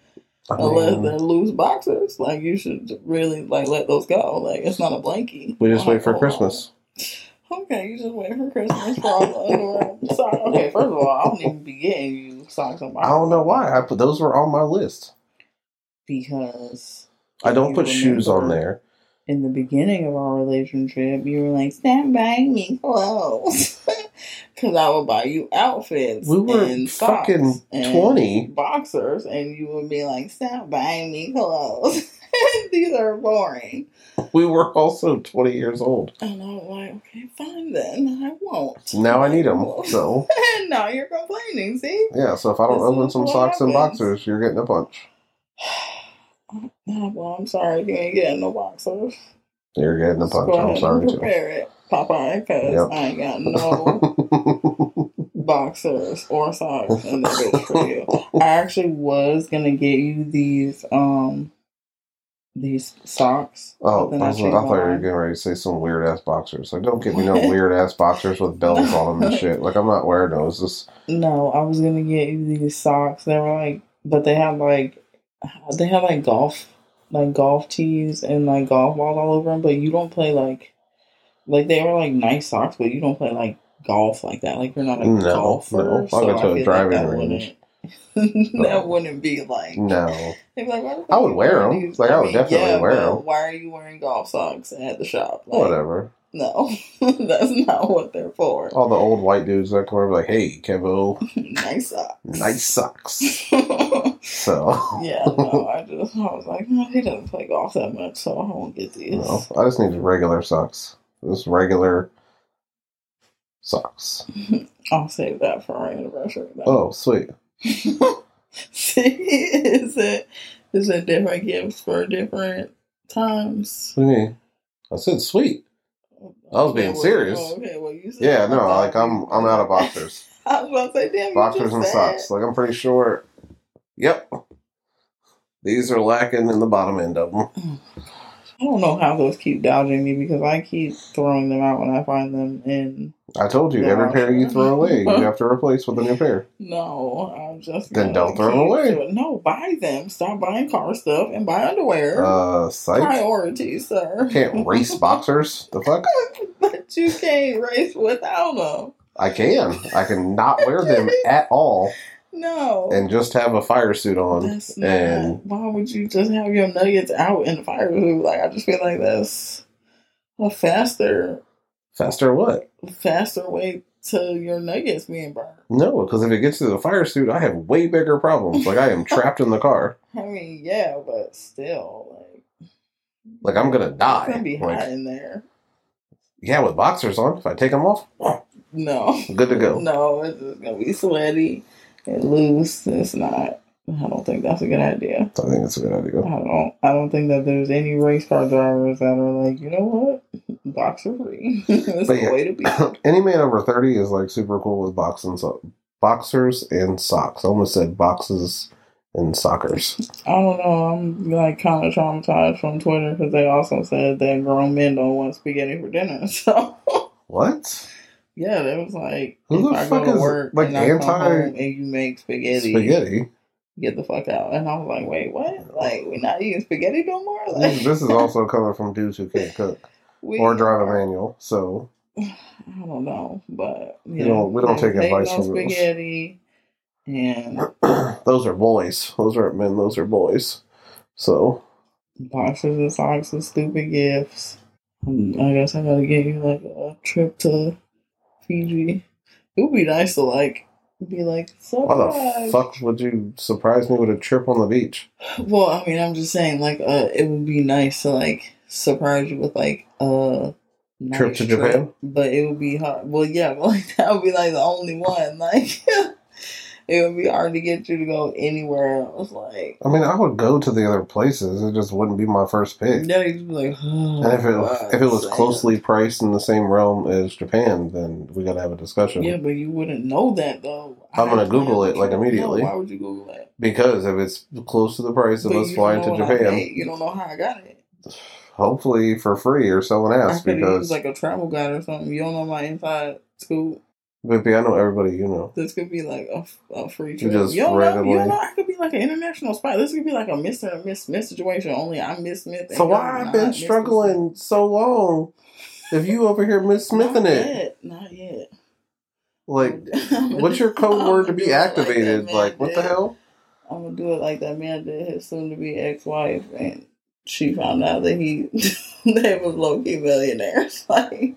S2: I
S4: Unless
S2: mean,
S4: they're loose boxers, like you should really like let those go. Like it's not a blankie.
S2: we just wait for
S4: have to hold
S2: Christmas.
S4: on. Okay, you just wait for Christmas for all the underwear. *laughs* Sorry. Okay, first of all, I don't even be getting you socks and
S2: I don't know why. I put those were on my list.
S4: because
S2: I don't put shoes on there.
S4: in the beginning of our relationship, you were like, "Stop buying me clothes," because I would buy you outfits.
S2: We were
S4: and socks
S2: fucking
S4: and
S2: 20.
S4: boxers, and you would be like, "Stop buying me clothes. *laughs* These are boring."
S2: We were also 20 years old.
S4: And I'm like, "Okay, fine then. I won't."
S2: Now I need them. So,
S4: and *laughs* now you're complaining. See?
S2: yeah. So if I don't
S4: This
S2: open some socks and boxers, you're getting a punch.
S4: Oh, *sighs* well, I'm sorry you ain't getting no boxers.
S2: You're getting a punch. I'm sorry
S4: and
S2: too.
S4: prepare it, Popeye, because
S2: Yep.
S4: I ain't got no *laughs* boxers or socks in the bitch for you. I actually was gonna get you these um these socks.
S2: Oh, I, was, I
S4: changed
S2: thought you were getting ready to say some weird ass boxers. Like, don't get me no weird ass boxers with bells on them and shit. Like, I'm not wearing those. Just
S4: No, I was gonna get you these socks. They were like, but they have like, they have like golf, like golf tees and like golf balls all over them. But you don't play like, like they were like nice socks, but you don't play like golf like that. Like you're not a
S2: No,
S4: golfer.
S2: no. I'll
S4: so
S2: go to
S4: I
S2: a
S4: feel
S2: driving
S4: that
S2: range.
S4: Wouldn't, *laughs* that wouldn't be like.
S2: no. *laughs*
S4: Be like,
S2: I would wear them.
S4: these?
S2: Like, I would definitely
S4: yeah,
S2: wear them.
S4: Why are you wearing golf socks at the shop? Like,
S2: Whatever. *laughs*
S4: No, that's not what they're for.
S2: All the old white dudes that come over like, hey, Kevo,
S4: nice socks.
S2: nice socks.
S4: yeah,
S2: So,
S4: no, I just I was like, no, he doesn't play golf that much, so I won't get these.
S2: no, I just need regular socks. Just regular socks. *laughs*
S4: I'll save that for our anniversary. Then.
S2: Oh, sweet. *laughs*
S4: See, is it is it different gifts for different times?
S2: What do you mean? I said sweet. I was being
S4: Okay, well-
S2: serious.
S4: oh, okay, well you said
S2: Yeah, no, like I'm I'm out of boxers. *laughs*
S4: I was about to say, damn,
S2: boxers and
S4: said-
S2: socks. Like I'm pretty sure. Yep. These are lacking in the bottom end of them.
S4: Oh, I don't know how those keep dodging me because I keep throwing them out when I find them in.
S2: I told you, every pair you throw away, you have to replace with a new pair. *laughs*
S4: No, I'm just
S2: Then don't throw
S4: them
S2: away.
S4: No, buy them. Stop buying car stuff and buy underwear.
S2: Uh, psych.
S4: Priorities, sir.
S2: Can't race *laughs* boxers. The fuck?
S4: but you can't race without them.
S2: I can. I can not wear *laughs* them at all
S4: No.
S2: and just have a fire suit on.
S4: that's not.
S2: and-
S4: why would you just have your nuggets out in the fire suit? Like I just feel like that's a faster,
S2: Faster what?
S4: faster way to your nuggets being burned.
S2: No, because if it gets to the fire suit, I have way bigger problems. Like I am *laughs* trapped in the car.
S4: I mean, yeah, but still, like
S2: Like I'm gonna die.
S4: It's gonna be hot in there.
S2: yeah, with boxers on. If I take them off,
S4: No,
S2: good to go. *laughs*
S4: no, it's just gonna be sweaty and loose. It's not. I don't think that's a good idea.
S2: I think it's a good idea.
S4: I don't. I don't think that there's any race car drivers that are like, you know what? boxer free. *laughs* That's
S2: But
S4: the
S2: yeah.
S4: way to be. *clears throat*
S2: Any man over thirty is like super cool with boxing so boxers and socks. I almost said boxes and sockers.
S4: I don't know. I'm like kind of traumatized from Twitter because they also said that grown men don't want spaghetti for dinner. *laughs* So
S2: What?
S4: Yeah, they was like,
S2: Who the
S4: I
S2: fuck
S4: go to
S2: is,
S4: work
S2: like,
S4: and I come
S2: anti-
S4: and you make spaghetti,
S2: Spaghetti.
S4: get the fuck out. And I was like, wait, what? Like we're not eating spaghetti no more? Like
S2: This, this is *laughs* also coming from dudes who can't cook
S4: we
S2: or drive a manual. So *sighs*
S4: I don't know, but you,
S2: don't- we don't take advice from those.
S4: spaghetti. And *clears throat*
S2: those are boys. Those aren't men. Those are boys. So
S4: boxes and socks and stupid gifts. I guess I gotta get you like a trip to Fiji. It would be nice to like be like
S2: why the fuck would you surprise me with a trip on the beach?
S4: Well, I mean, I'm just saying, like, uh, it would be nice to like surprise you with like a nice
S2: Trip to Japan?
S4: but it would be hard. Well, yeah, but *laughs* like that would be like the only one. Like, *laughs* it would be hard to get you to go anywhere else. Like,
S2: I mean, I would go to the other places. It just wouldn't be my first pick.
S4: yeah, you'd be like, oh,
S2: And if it
S4: God,
S2: if it was closely priced in the same realm as Japan, then we gotta have a discussion.
S4: Yeah, but you wouldn't know that though.
S2: I'm gonna Google it, like, immediately.
S4: No, why would you Google that?
S2: Because if it's close to the price of
S4: But
S2: us flying to
S4: know I
S2: Japan.
S4: You don't know how I got it.
S2: hopefully for free or someone
S4: I
S2: asked
S4: could
S2: because
S4: used like a travel guide or something. You don't know my inside scoop.
S2: Baby, I know everybody you know.
S4: This could be like a, a free
S2: You
S4: trip.
S2: just
S4: you don't know. You don't know. I could be like an international spy. This could be like a Mister and Miss Smith situation. Only I'm Miss Smith. and
S2: So why I've been struggling so long? If you over here Miss Smith in
S4: Not
S2: it,
S4: yet. Not yet.
S2: like, *laughs* what's your *laughs* code word to be activated? Like, what the hell?
S4: I'm gonna do it like that man did his soon to be ex wife, and she found out that he *laughs* they was low key millionaires. Like,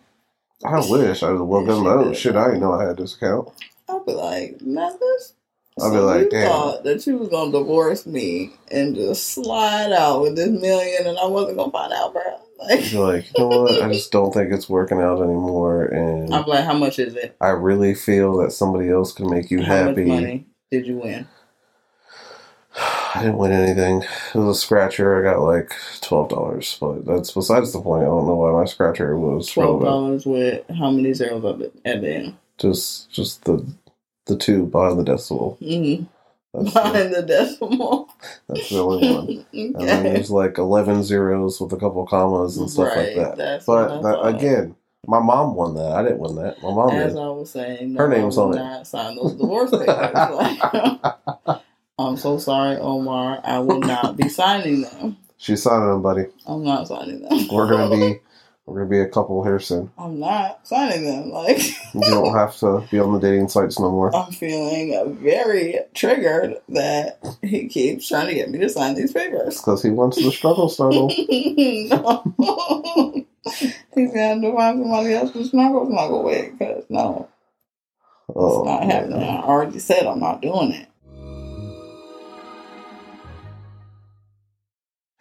S2: I *laughs* wish I was
S4: Yeah,
S2: good
S4: she
S2: Shit, I didn't know I had this account.
S4: I'll be like, man, this.
S2: I'll be
S4: so
S2: like,
S4: you
S2: damn.
S4: thought that you was gonna divorce me and just slide out with this million, and I wasn't gonna find out, bro. *laughs* Like,
S2: You're like, you know what? I just don't think it's working out anymore, and
S4: I'm like, how much is it?
S2: I really feel that somebody else can make you
S4: how
S2: happy.
S4: much money did you win?
S2: I didn't win anything. It was a scratcher. I got like twelve dollars, but that's besides the point. I don't know why my scratcher was
S4: twelve dollars with how many zeros the, at the end?
S2: Just, just the the two behind the decimal.
S4: Mm-hmm.
S2: That's the,
S4: Behind the decimal.
S2: that's the only one. *laughs* And then there's like eleven zeros with a couple commas and stuff
S4: Right,
S2: like that. But that, again, my mom won that. I didn't win that. My mom
S4: As
S2: did.
S4: I was saying,
S2: Her
S4: name will
S2: on it.
S4: not sign those divorce papers. *laughs* *laughs* I'm so sorry, Omar. I will not be signing them.
S2: She's signing them, buddy.
S4: I'm not signing them.
S2: We're gonna be *laughs* we're gonna be a couple here soon.
S4: I'm not signing them. Like
S2: You don't have to be on the dating sites no more.
S4: I'm feeling very triggered that he keeps trying to get me to sign these papers.
S2: Because he wants the struggle snuggle. *laughs*
S4: no. He's gonna have to find somebody else to snuggle snuggle with. Cause no, it's
S2: Oh,
S4: not happening. I already said I'm not doing it.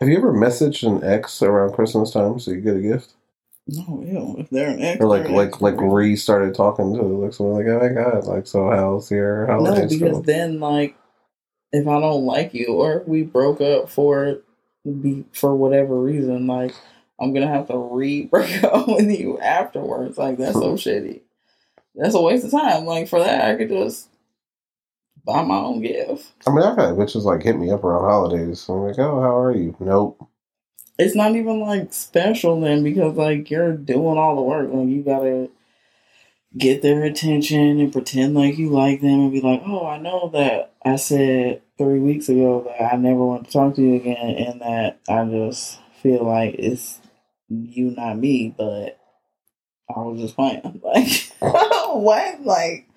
S2: Have you ever messaged an ex around Christmas time so you get a gift?
S4: No, ew. If they're an ex,
S2: Or like like
S4: ex.
S2: like restarted talking to like someone like, oh my god, like so how's your
S4: no,
S2: holidays
S4: because then like if I don't like you or if we broke up for be for whatever reason, like I'm gonna have to re break *laughs* up with you afterwards. Like that's so hmm. shitty. That's a waste of time. Like for that, I could just buy my own gift.
S2: I mean I've had bitches like hit me up around holidays. I'm like, oh how are you? Nope.
S4: It's not even like special then because like you're doing all the work. Like you gotta get their attention and pretend like you like them and be like, oh, I know that I said three weeks ago that I never want to talk to you again and that I just feel like it's you, not me, but I was just playing. *laughs* Like, *laughs* what? Like,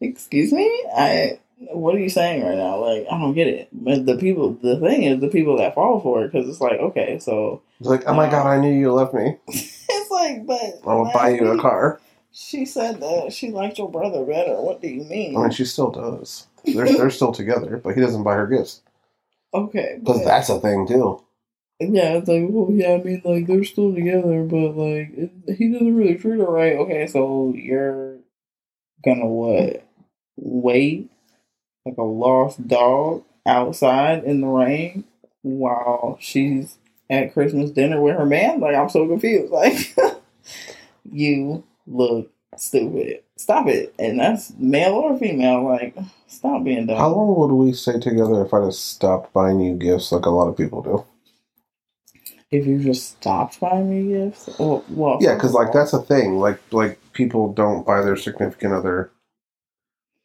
S4: excuse me? I. What are you saying right now? Like, I don't get it. But the people, the thing is, the people that fall for it, because it's like, okay, so
S2: It's like, oh my um, god, I knew you left me. *laughs*
S4: it's like, but
S2: I will buy you a car.
S4: She said that she liked your brother better. What do you mean?
S2: I mean she still does. They're they're still together, but he doesn't buy her gifts. *laughs*
S4: okay,
S2: Because that's a thing too.
S4: yeah, it's like, well, yeah, I mean, like they're still together, but like it, he doesn't really treat her right. Okay, so you're gonna what? Wait like a lost dog outside in the rain while she's at Christmas dinner with her man? Like I'm so confused. *laughs* Like you look stupid. Stop it. And that's male or female. Like, stop being dumb.
S2: How long would we stay together if I just stopped buying you gifts like a lot of people do?
S4: if you just stopped buying me gifts, well, well
S2: Yeah, because like that's a thing. Like like people don't buy their significant other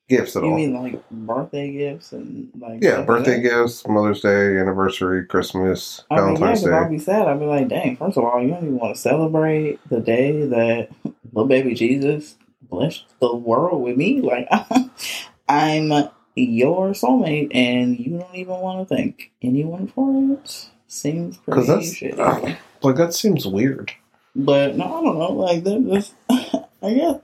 S2: gifts at
S4: You
S2: all.
S4: You mean like birthday gifts and like
S2: yeah, birthday
S4: that?
S2: gifts, Mother's Day, anniversary, Christmas,
S4: I mean, yeah,
S2: Valentine's
S4: because I'd be sad. I'd be like, dang, first of all, you don't even want to celebrate the day that little baby Jesus blessed the world with me. Like, *laughs* I'm your soulmate, and you don't even want to thank anyone for it. Seems pretty
S2: that's
S4: shitty.
S2: Uh, like that seems weird.
S4: But no, I don't know. Like that, just *laughs* I guess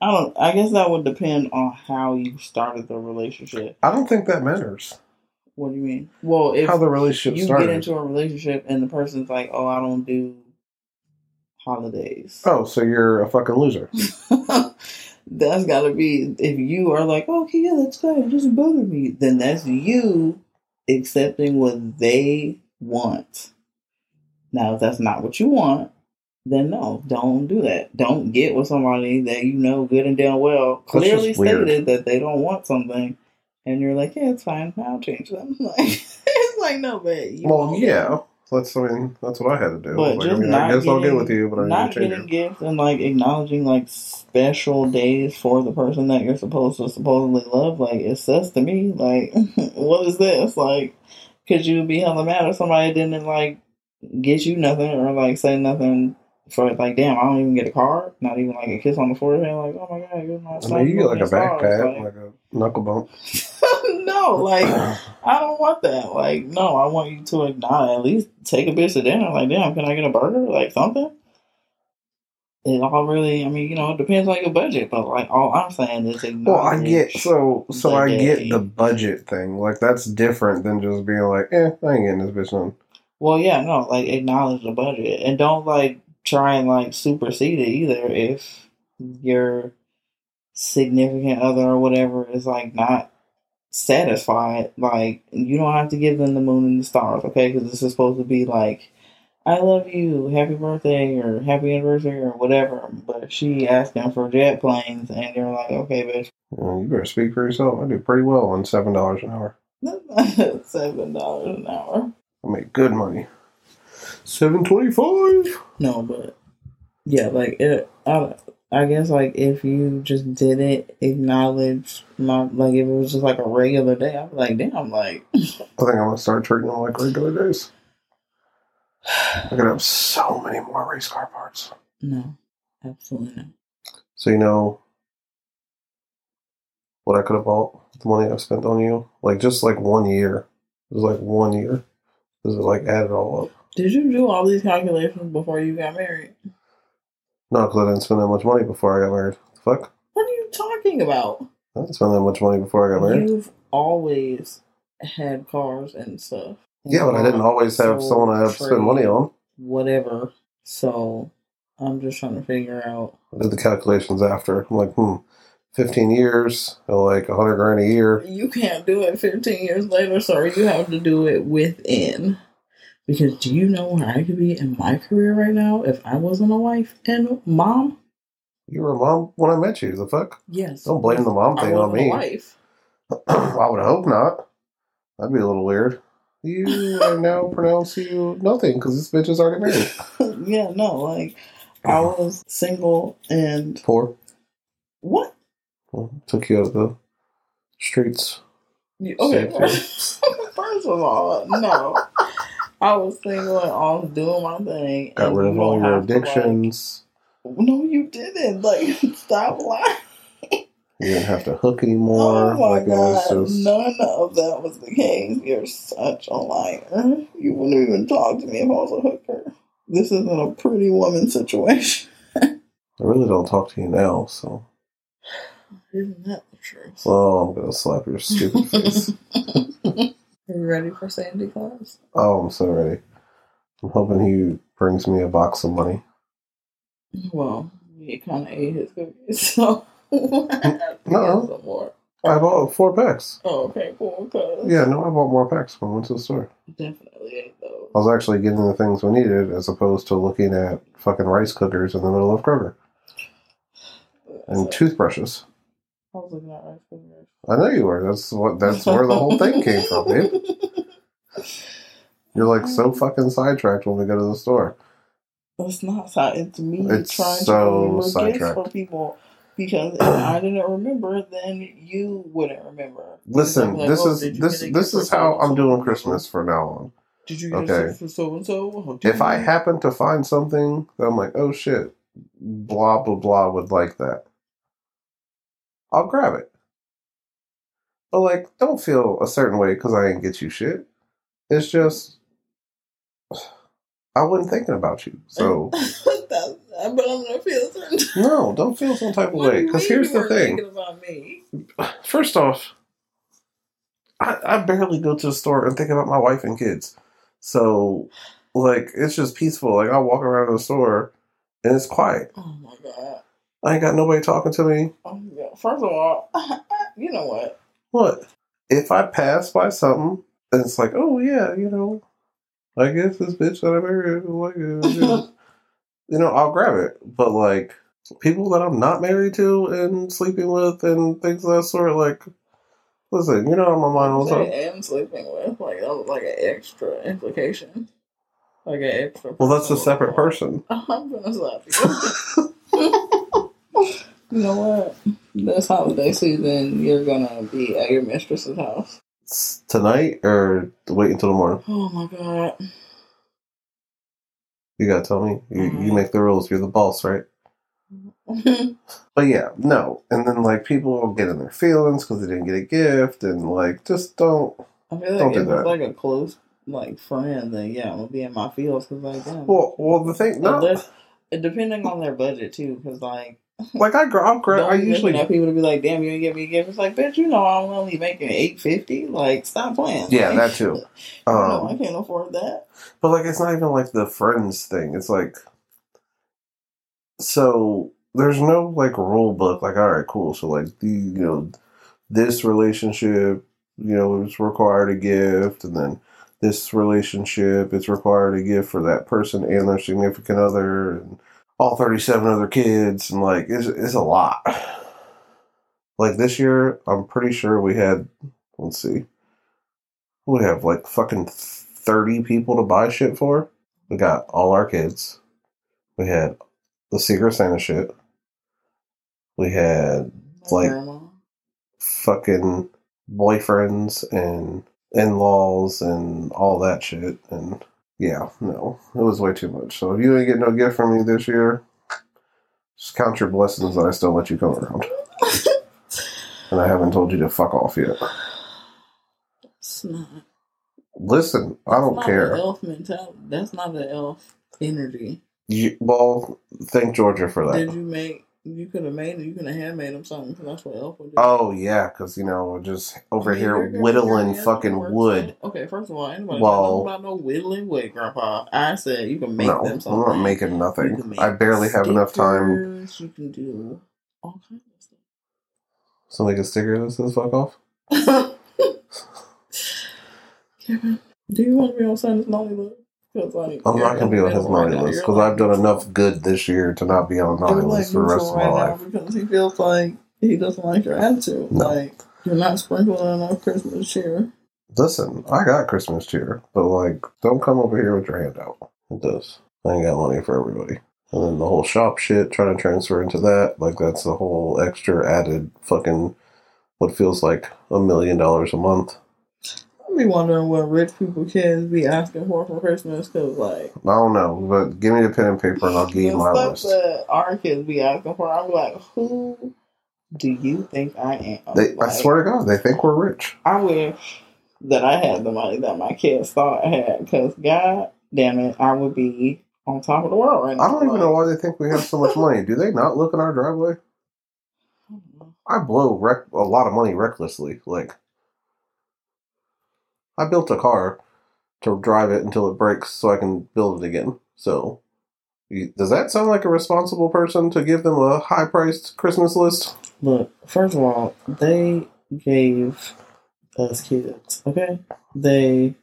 S4: I don't. I guess that would depend on how you started the relationship.
S2: I don't think that matters.
S4: What do you mean? Well, if
S2: How the relationship
S4: you
S2: started.
S4: get into a relationship and the person's like, "Oh, I don't do holidays,"
S2: oh, so you're a fucking loser. *laughs*
S4: that's got to be. If you are like, "Okay, yeah, that's fine. It doesn't bother me," then that's you accepting what they want. Now, if that's not what you want, then no, don't do that. Don't get with somebody that you know good and damn well clearly
S2: just weird.
S4: stated that they don't want something, and you're like, yeah, it's fine. I'll change them. *laughs* Like, it's like no, but
S2: Well, yeah. That's I mean that's what I had to do.
S4: But
S2: like, I
S4: just
S2: mean,
S4: not
S2: I guess I'll get
S4: getting-
S2: with you, but I'm
S4: not getting gifts and like acknowledging like special days for the person that you're supposed to supposedly love, like it says to me, like, *laughs* what is this? Like, could you be hella mad if somebody didn't like get you nothing or like say nothing for like, damn, I don't even get a card, not even like a kiss on the forehead, like, oh my god, you're my
S2: I mean, you get like a back pat,
S4: Like,
S2: like a knuckle bump. *laughs*
S4: no, like *coughs* I don't want that. Like, no, I want you to acknowledge, at least take a bitch to dinner. Like, damn, can I get a burger? Like, something? It all really, I mean, you know, it depends on your budget, but like, all I'm saying is.
S2: Well, I get so so I get
S4: day.
S2: the budget thing. Like that's different than just being like, eh, I ain't getting this bitch none.
S4: Well, yeah, no, like, acknowledge the budget. And don't, like, try and, like, supersede it either if your significant other or whatever is, like, not satisfied. Like, you don't have to give them the moon and the stars, okay? Because this is supposed to be, like, I love you, happy birthday, or happy anniversary, or whatever. But she asking for jet planes, and you're like, okay, bitch,
S2: You, you better speak for yourself. I do pretty well on seven dollars an hour. *laughs*
S4: seven dollars an hour.
S2: I make good money. Seven twenty five.
S4: No, but yeah, like it. I, I guess like if you just didn't acknowledge my like if it was just like a regular day, I'd be like, damn, like
S2: I think I'm gonna start treating them like regular days. *sighs* I could have so many more race car parts.
S4: no, absolutely not.
S2: So you know what I could have bought with the money I've spent on you? Like just like one year. It was like one year. This is like add it all up.
S4: Did you do all these calculations before you got married?
S2: No, because I didn't spend that much money before I got married. Fuck.
S4: What are you talking about?
S2: I didn't spend that much money before I got married.
S4: You've always had cars and stuff.
S2: yeah, but I didn't always have
S4: So,
S2: someone I have to spend money on.
S4: Whatever. So I'm just trying to figure out.
S2: I did the calculations after. I'm like, hmm, 15 years, like 100 grand a year.
S4: You can't do it 15 years later, sorry. You have to do it within. Because do you know where I could be in my career right now if I wasn't a wife and mom?
S2: You were a mom when I met you. The fuck?
S4: Yes.
S2: Don't blame the mom thing on me.
S4: wife. *clears throat*
S2: I would hope not. That'd be a little weird. You I now *laughs* pronounce you nothing because this bitch is already married. *laughs*
S4: yeah, no, like I *clears throat* was single and
S2: Poor.
S4: what?
S2: Well, took you out of the streets.
S4: Okay, *laughs* first of all, no. I was single and I was doing my thing.
S2: Got rid of all your
S4: to, like-
S2: addictions.
S4: no, you didn't. Like, *laughs* stop lying.
S2: You didn't have to hook *laughs* oh anymore.
S4: Oh my
S2: like
S4: god,
S2: just
S4: none of that was the case. You're such a liar. You wouldn't even talk to me if I was a hooker. This isn't a pretty woman situation.
S2: I really don't talk to you now, so *sighs*
S4: Isn't that the truth?
S2: well I'm gonna slap your stupid *laughs* face.
S4: Are you ready for Sandy Claus?
S2: Oh, I'm so ready. I'm hoping he brings me a box of money.
S4: Well, he kind of ate his cookies, *laughs* so *laughs*
S2: No.
S4: more.
S2: I bought four packs.
S4: Oh, okay, cool. Cause
S2: Yeah, no, I bought more packs when I went to the store.
S4: definitely ate those.
S2: I was actually getting the things we needed as opposed to looking at fucking rice cookers in the middle of Kroger and toothbrushes.
S4: I was looking at rice cookers.
S2: I know you were. That's what. That's where the whole thing came from, dude. You're like so um, fucking sidetracked when we go to the store.
S4: It's not side. It's me
S2: It's
S4: trying
S2: so
S4: to remember gifts for people. Because if I *clears throat* didn't remember, then you wouldn't remember.
S2: Listen,
S4: Like,
S2: this
S4: oh,
S2: is this this is how I'm doing Christmas from now on.
S4: Did you
S2: Okay.
S4: for so and so?
S2: Oh, if I happen to find something that I'm like, oh shit, blah blah blah would like that, I'll grab it. But like, don't feel a certain way because I ain't get you shit. It's just I wasn't thinking about you, *laughs* so
S4: I'm gonna feel certain. *laughs*
S2: no, don't feel some type of way. Because here's the thing.
S4: Thinking about me. *sighs*
S2: First off, I, I barely go to the store and think about my wife and kids. So, like, it's just peaceful. Like, I walk around the store and it's quiet.
S4: Oh my god.
S2: I ain't got nobody talking to me.
S4: Oh, yeah. First of all, *laughs* you know what?
S2: What? If I pass by something and it's like, oh, yeah, you know, I guess this bitch that I married, like, *laughs* you know, I'll grab it. But, like, people that I'm not married to and sleeping with and things of that sort, like, listen, you know, I'm on my own time.
S4: Say and sleeping with like that was like an extra implication. Like an extra.
S2: Well, that's a separate person. *laughs*
S4: I'm gonna slap you. *laughs* you know what? This holiday season, you're gonna be at your mistress's house.
S2: Tonight or wait until the morning?
S4: Oh my god.
S2: You gotta tell me. You, you
S4: Mhm.
S2: make the rules. You're the boss, right? *laughs* But yeah, no. And then like people will get in their feelings because they didn't get a gift, and like just don't.
S4: I feel
S2: Don't
S4: like
S2: do
S4: if it's
S2: that.
S4: like a close like friend, then yeah, I'm gonna be in my feels because like damn.
S2: Well, well, the thing, no,
S4: Unless, depending on their budget too, because like
S2: like I, gra- I'll gra- I usually,
S4: looking at people to be like, damn, you didn't get me a gift. It's like, bitch, you know I'm only making eight fifty. Like, stop playing.
S2: yeah,
S4: Like,
S2: that too. *laughs*
S4: you know, I
S2: Um,
S4: can't afford that.
S2: but like it's not even like the friends thing. It's like, so there's no like rule book. Like, all right, cool. So like the you know this relationship, you know, is required a gift, and then this relationship it's required a gift for that person and their significant other, and all thirty seven other kids, and like it's it's a lot. Like this year, I'm pretty sure we had. Let's see, we have like fucking thirty people to buy shit for. We got all our kids. We had the Secret Santa shit. We had like fucking boyfriends and in laws and all that shit. And yeah, no, it was way too much. So if you ain't get no gift from me this year, just count your blessings that I still let you come around. *laughs* and I haven't told you to fuck off yet.
S4: It's not.
S2: Listen, I don't
S4: not
S2: care.
S4: Elf mentality. That's not the elf energy.
S2: You, well, thank Georgia for that.
S4: Did you make? You could have made it. You could have handmade them something because that's what elf would do.
S2: Oh yeah, because you know, just over
S4: mean,
S2: here whittling fucking wood.
S4: Okay, first of all, anybody
S2: Well-
S4: about no whittling wood, Grandpa? I said you can make
S2: no,
S4: them
S2: I'm not making nothing.
S4: make
S2: I barely have enough time.
S4: stickers, You can do all kinds of stuff.
S2: So make a sticker that says "fuck off." *laughs*
S4: Kevin, do you want me to be on Santa's naughty list? Like
S2: I'm not gonna be on his naughty list because I've done enough good this year to not be on a naughty
S4: like
S2: list for the rest of my
S4: right
S2: life.
S4: because he feels like he doesn't like your attitude.
S2: No.
S4: Like you're not sprinkling enough Christmas cheer.
S2: Listen, I got Christmas cheer, but like, don't come over here with your hand out. It does. I ain't got money for everybody. And then the whole shop shit, trying to transfer into that, like that's the whole extra added fucking what feels like a million dollars a month.
S4: Be wondering what rich people kids be asking for for Christmas because like
S2: I don't know, but give me the pen and paper and I'll give you my list.
S4: that our kids be asking for. I'm like, who do you think I am?
S2: They, I swear to God, they think we're rich.
S4: I wish that I had the money that my kids thought I had because God damn it, I would be on top of the world right now.
S2: I don't even know why they think we have so much money. Do they not look in our driveway?
S4: I.
S2: I blow rec- a lot of money recklessly. Like, I built a car to drive it until it breaks so I can build it again. So, does that sound like a responsible person to give them a high priced Christmas list?
S4: Look, first of all, they gave us kids, okay? They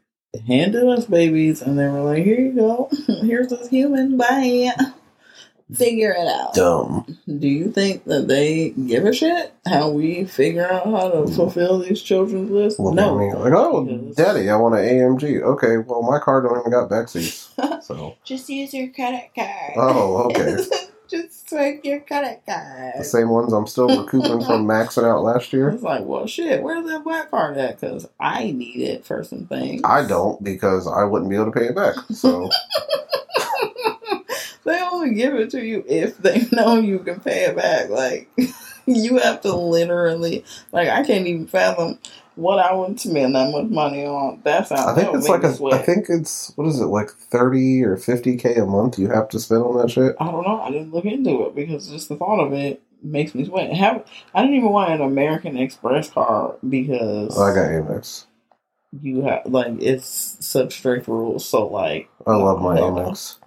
S6: handed us babies and they were like, here you go. *laughs* Here's this human. Bye. Figure it out.
S2: Dumb.
S6: Do you think that they give a shit how we figure out how to mm. fulfill these children's lists?
S2: Look
S6: no.
S2: at me like, oh, daddy, I want an AMG. Okay, well, my car don't even got Bexy's. *laughs* So,
S6: Just use your credit card.
S2: oh, *laughs* okay.
S6: Just swipe your credit card.
S2: The same ones I'm still recouping from *laughs* maxing out last year.
S6: It's like, well, shit, where's that black card at? Because I need it for some things.
S2: I don't because I wouldn't be able to pay it back. So,
S6: they only give it to you if they *laughs* know you can pay it back. Like, *laughs* you have to literally, like, I can't even fathom what I would spend that much money on. That's sounds.
S2: I think it's like a.
S6: sweat.
S2: I think it's what is it like thirty or fifty k a month you have to spend on that shit.
S6: I don't know. I didn't look into it because just the thought of it makes me sweat. Have I didn't even want an American Express card because
S2: I got Amex.
S6: you have like it's such strict rules. So like,
S2: I love my
S6: Oh.
S2: Amex.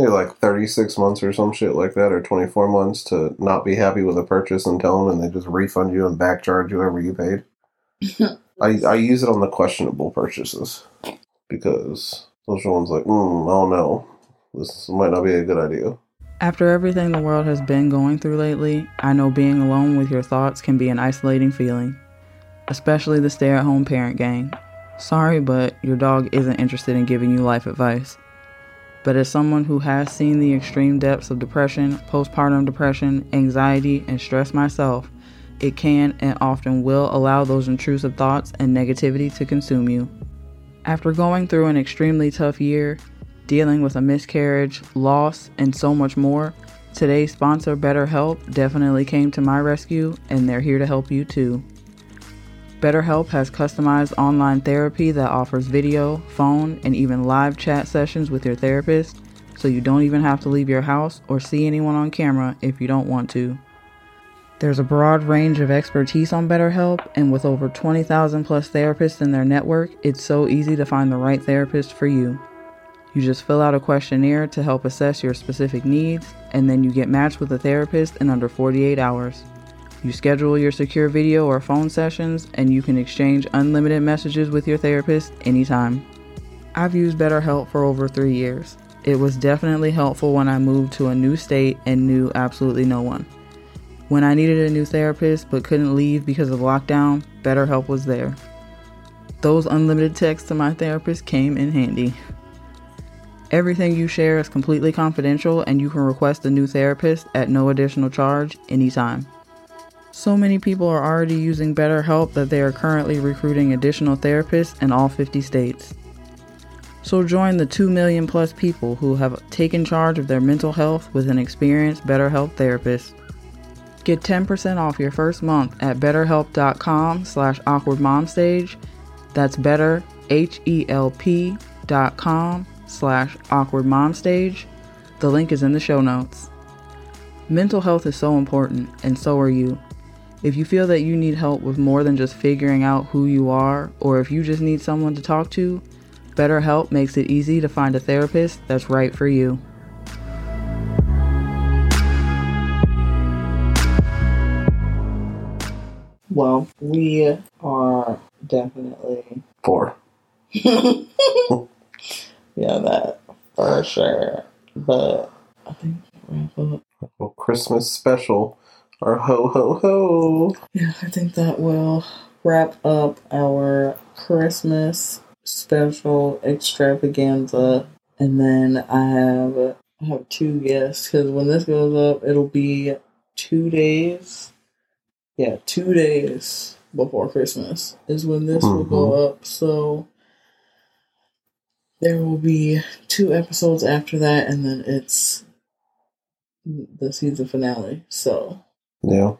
S2: They're like thirty six months or some shit like that, or twenty four months to not be happy with a purchase and tell them, and they just refund you and back charge you whatever you paid. *laughs* I I use it on the questionable purchases because those are ones like, mm, oh no, this might not be a good idea.
S4: After everything the world has been going through lately, I know being alone with your thoughts can be an isolating feeling, especially the stay at home parent gang. Sorry, but your dog isn't interested in giving you life advice. But as someone who has seen the extreme depths of depression, postpartum depression, anxiety, and stress myself, it can and often will allow those intrusive thoughts and negativity to consume you. After going through an extremely tough year, dealing with a miscarriage, loss, and so much more, today's sponsor, BetterHelp, definitely came to my rescue, and they're here to help you too. BetterHelp has customized online therapy that offers video, phone, and even live chat sessions with your therapist, so you don't even have to leave your house or see anyone on camera if you don't want to. There's a broad range of expertise on BetterHelp, and with over 20,000 plus therapists in their network, it's so easy to find the right therapist for you. You just fill out a questionnaire to help assess your specific needs, and then you get matched with a therapist in under 48 hours. You schedule your secure video or phone sessions, and you can exchange unlimited messages with your therapist anytime. I've used BetterHelp for over three years. It was definitely helpful when I moved to a new state and knew absolutely no one. When I needed a new therapist but couldn't leave because of lockdown, BetterHelp was there. Those unlimited texts to my therapist came in handy. Everything you share is completely confidential, and you can request a new therapist at no additional charge anytime. So many people are already using BetterHelp that they are currently recruiting additional therapists in all 50 states. So join the 2 million plus people who have taken charge of their mental health with an experienced BetterHelp therapist. Get 10% off your first month at betterhelp.com slash awkwardmomstage. That's better, H-E-L-P dot com slash awkwardmomstage. The link is in the show notes. Mental health is so important, and so are you. If you feel that you need help with more than just figuring out who you are, or if you just need someone to talk to, BetterHelp makes it easy to find a therapist that's right for you.
S6: Well, we are definitely
S2: Four. *laughs*
S6: yeah that for sure. But I think wrap up.
S2: Well, Christmas special. Our ho ho ho.
S6: Yeah, I think that will wrap up our Christmas special extravaganza. And then I have I have two guests because when this goes up, it'll be two days. Yeah, two days before Christmas is when this will go mm-hmm. up. So there will be two episodes after that, and then it's the season finale. So
S2: Yeah.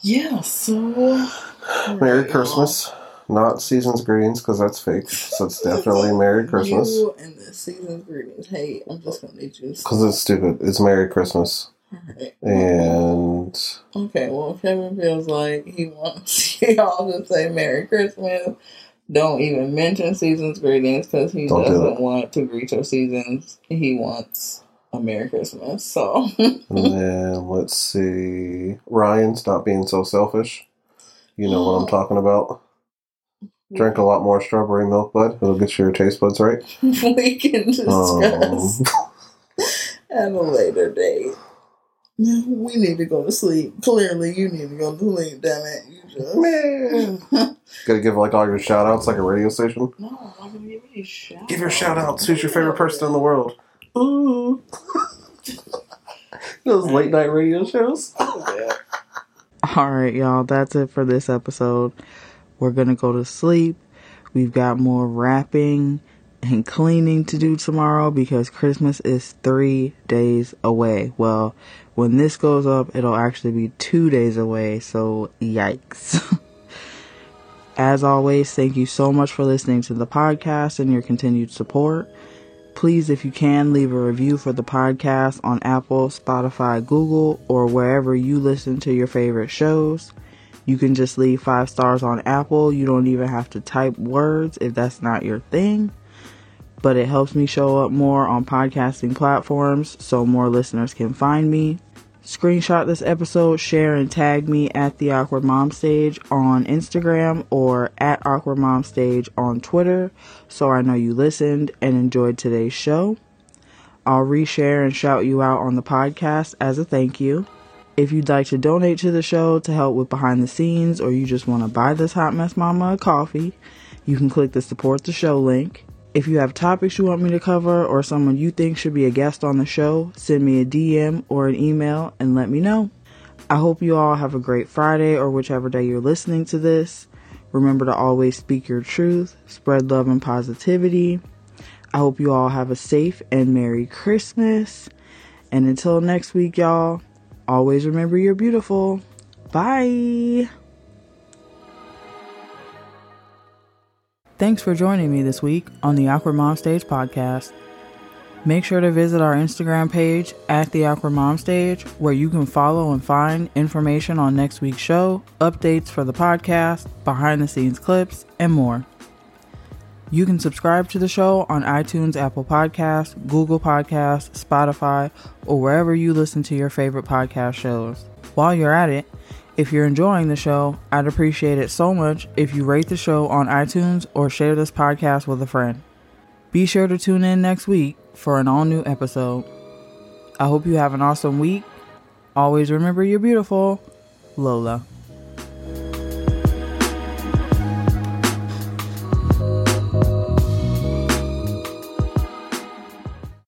S6: yeah, so
S2: Merry Christmas. Not season's greetings because that's fake. So it's definitely Merry *laughs* Christmas.
S6: You and the season's greetings. Hey, I'm just gonna need you.
S2: Because it's stupid. It's Merry Christmas.
S6: Alright.
S2: And
S6: Okay, well, Kevin feels like he wants *laughs* y'all to say Merry Christmas. Don't even mention season's greetings because he
S2: Don't
S6: doesn't
S2: it.
S6: want to greet your seasons. He wants a Merry Christmas. So,
S2: and then let's see. Ryan, stop being so selfish. You know what I'm *gasps* talking about. Drink a lot more strawberry milk, bud. It'll get your taste buds right. *laughs*
S7: we can discuss
S2: Um, *laughs*
S7: at a later date. We need to go to sleep. Clearly, you need to go to sleep. Damn it! You just
S2: man. *laughs* Gotta give like all your shout outs like a radio station.
S7: no. I'm gonna give you shout.
S2: Give your shout outs. Who's your favorite person in the world? *laughs* Those late night radio shows. *laughs*
S4: All right, y'all, that's it for this episode. We're going to go to sleep. We've got more wrapping and cleaning to do tomorrow because Christmas is three days away. Well, when this goes up, it'll actually be two days away, so yikes. *laughs* As always, thank you so much for listening to the podcast and your continued support. Please, if you can, leave a review for the podcast on Apple, Spotify, Google, or wherever you listen to your favorite shows. You can just leave five stars on Apple. You don't even have to type words if that's not your thing. But it helps me show up more on podcasting platforms so more listeners can find me. Screenshot this episode, share and tag me at the Awkward Mom Stage on Instagram or at Awkward Mom Stage on Twitter so I know you listened and enjoyed today's show. I'll reshare and shout you out on the podcast as a thank you. If you'd like to donate to the show to help with behind the scenes or you just want to buy this hot mess mama a coffee, you can click the support the show link. If you have topics you want me to cover or someone you think should be a guest on the show, send me a DM or an email and let me know. I hope you all have a great Friday or whichever day you're listening to this. Remember to always speak your truth, spread love and positivity. I hope you all have a safe and Merry Christmas. And until next week, y'all, always remember you're beautiful. Bye. Thanks for joining me this week on the Awkward Mom Stage podcast. Make sure to visit our Instagram page at the Awkward Mom Stage, where you can follow and find information on next week's show, updates for the podcast, behind the scenes clips, and more. You can subscribe to the show on iTunes, Apple Podcasts, Google Podcasts, Spotify, or wherever you listen to your favorite podcast shows. While you're at it, if you're enjoying the show, I'd appreciate it so much if you rate the show on iTunes or share this podcast with a friend. Be sure to tune in next week for an all new episode. I hope you have an awesome week. Always remember you're beautiful. Lola.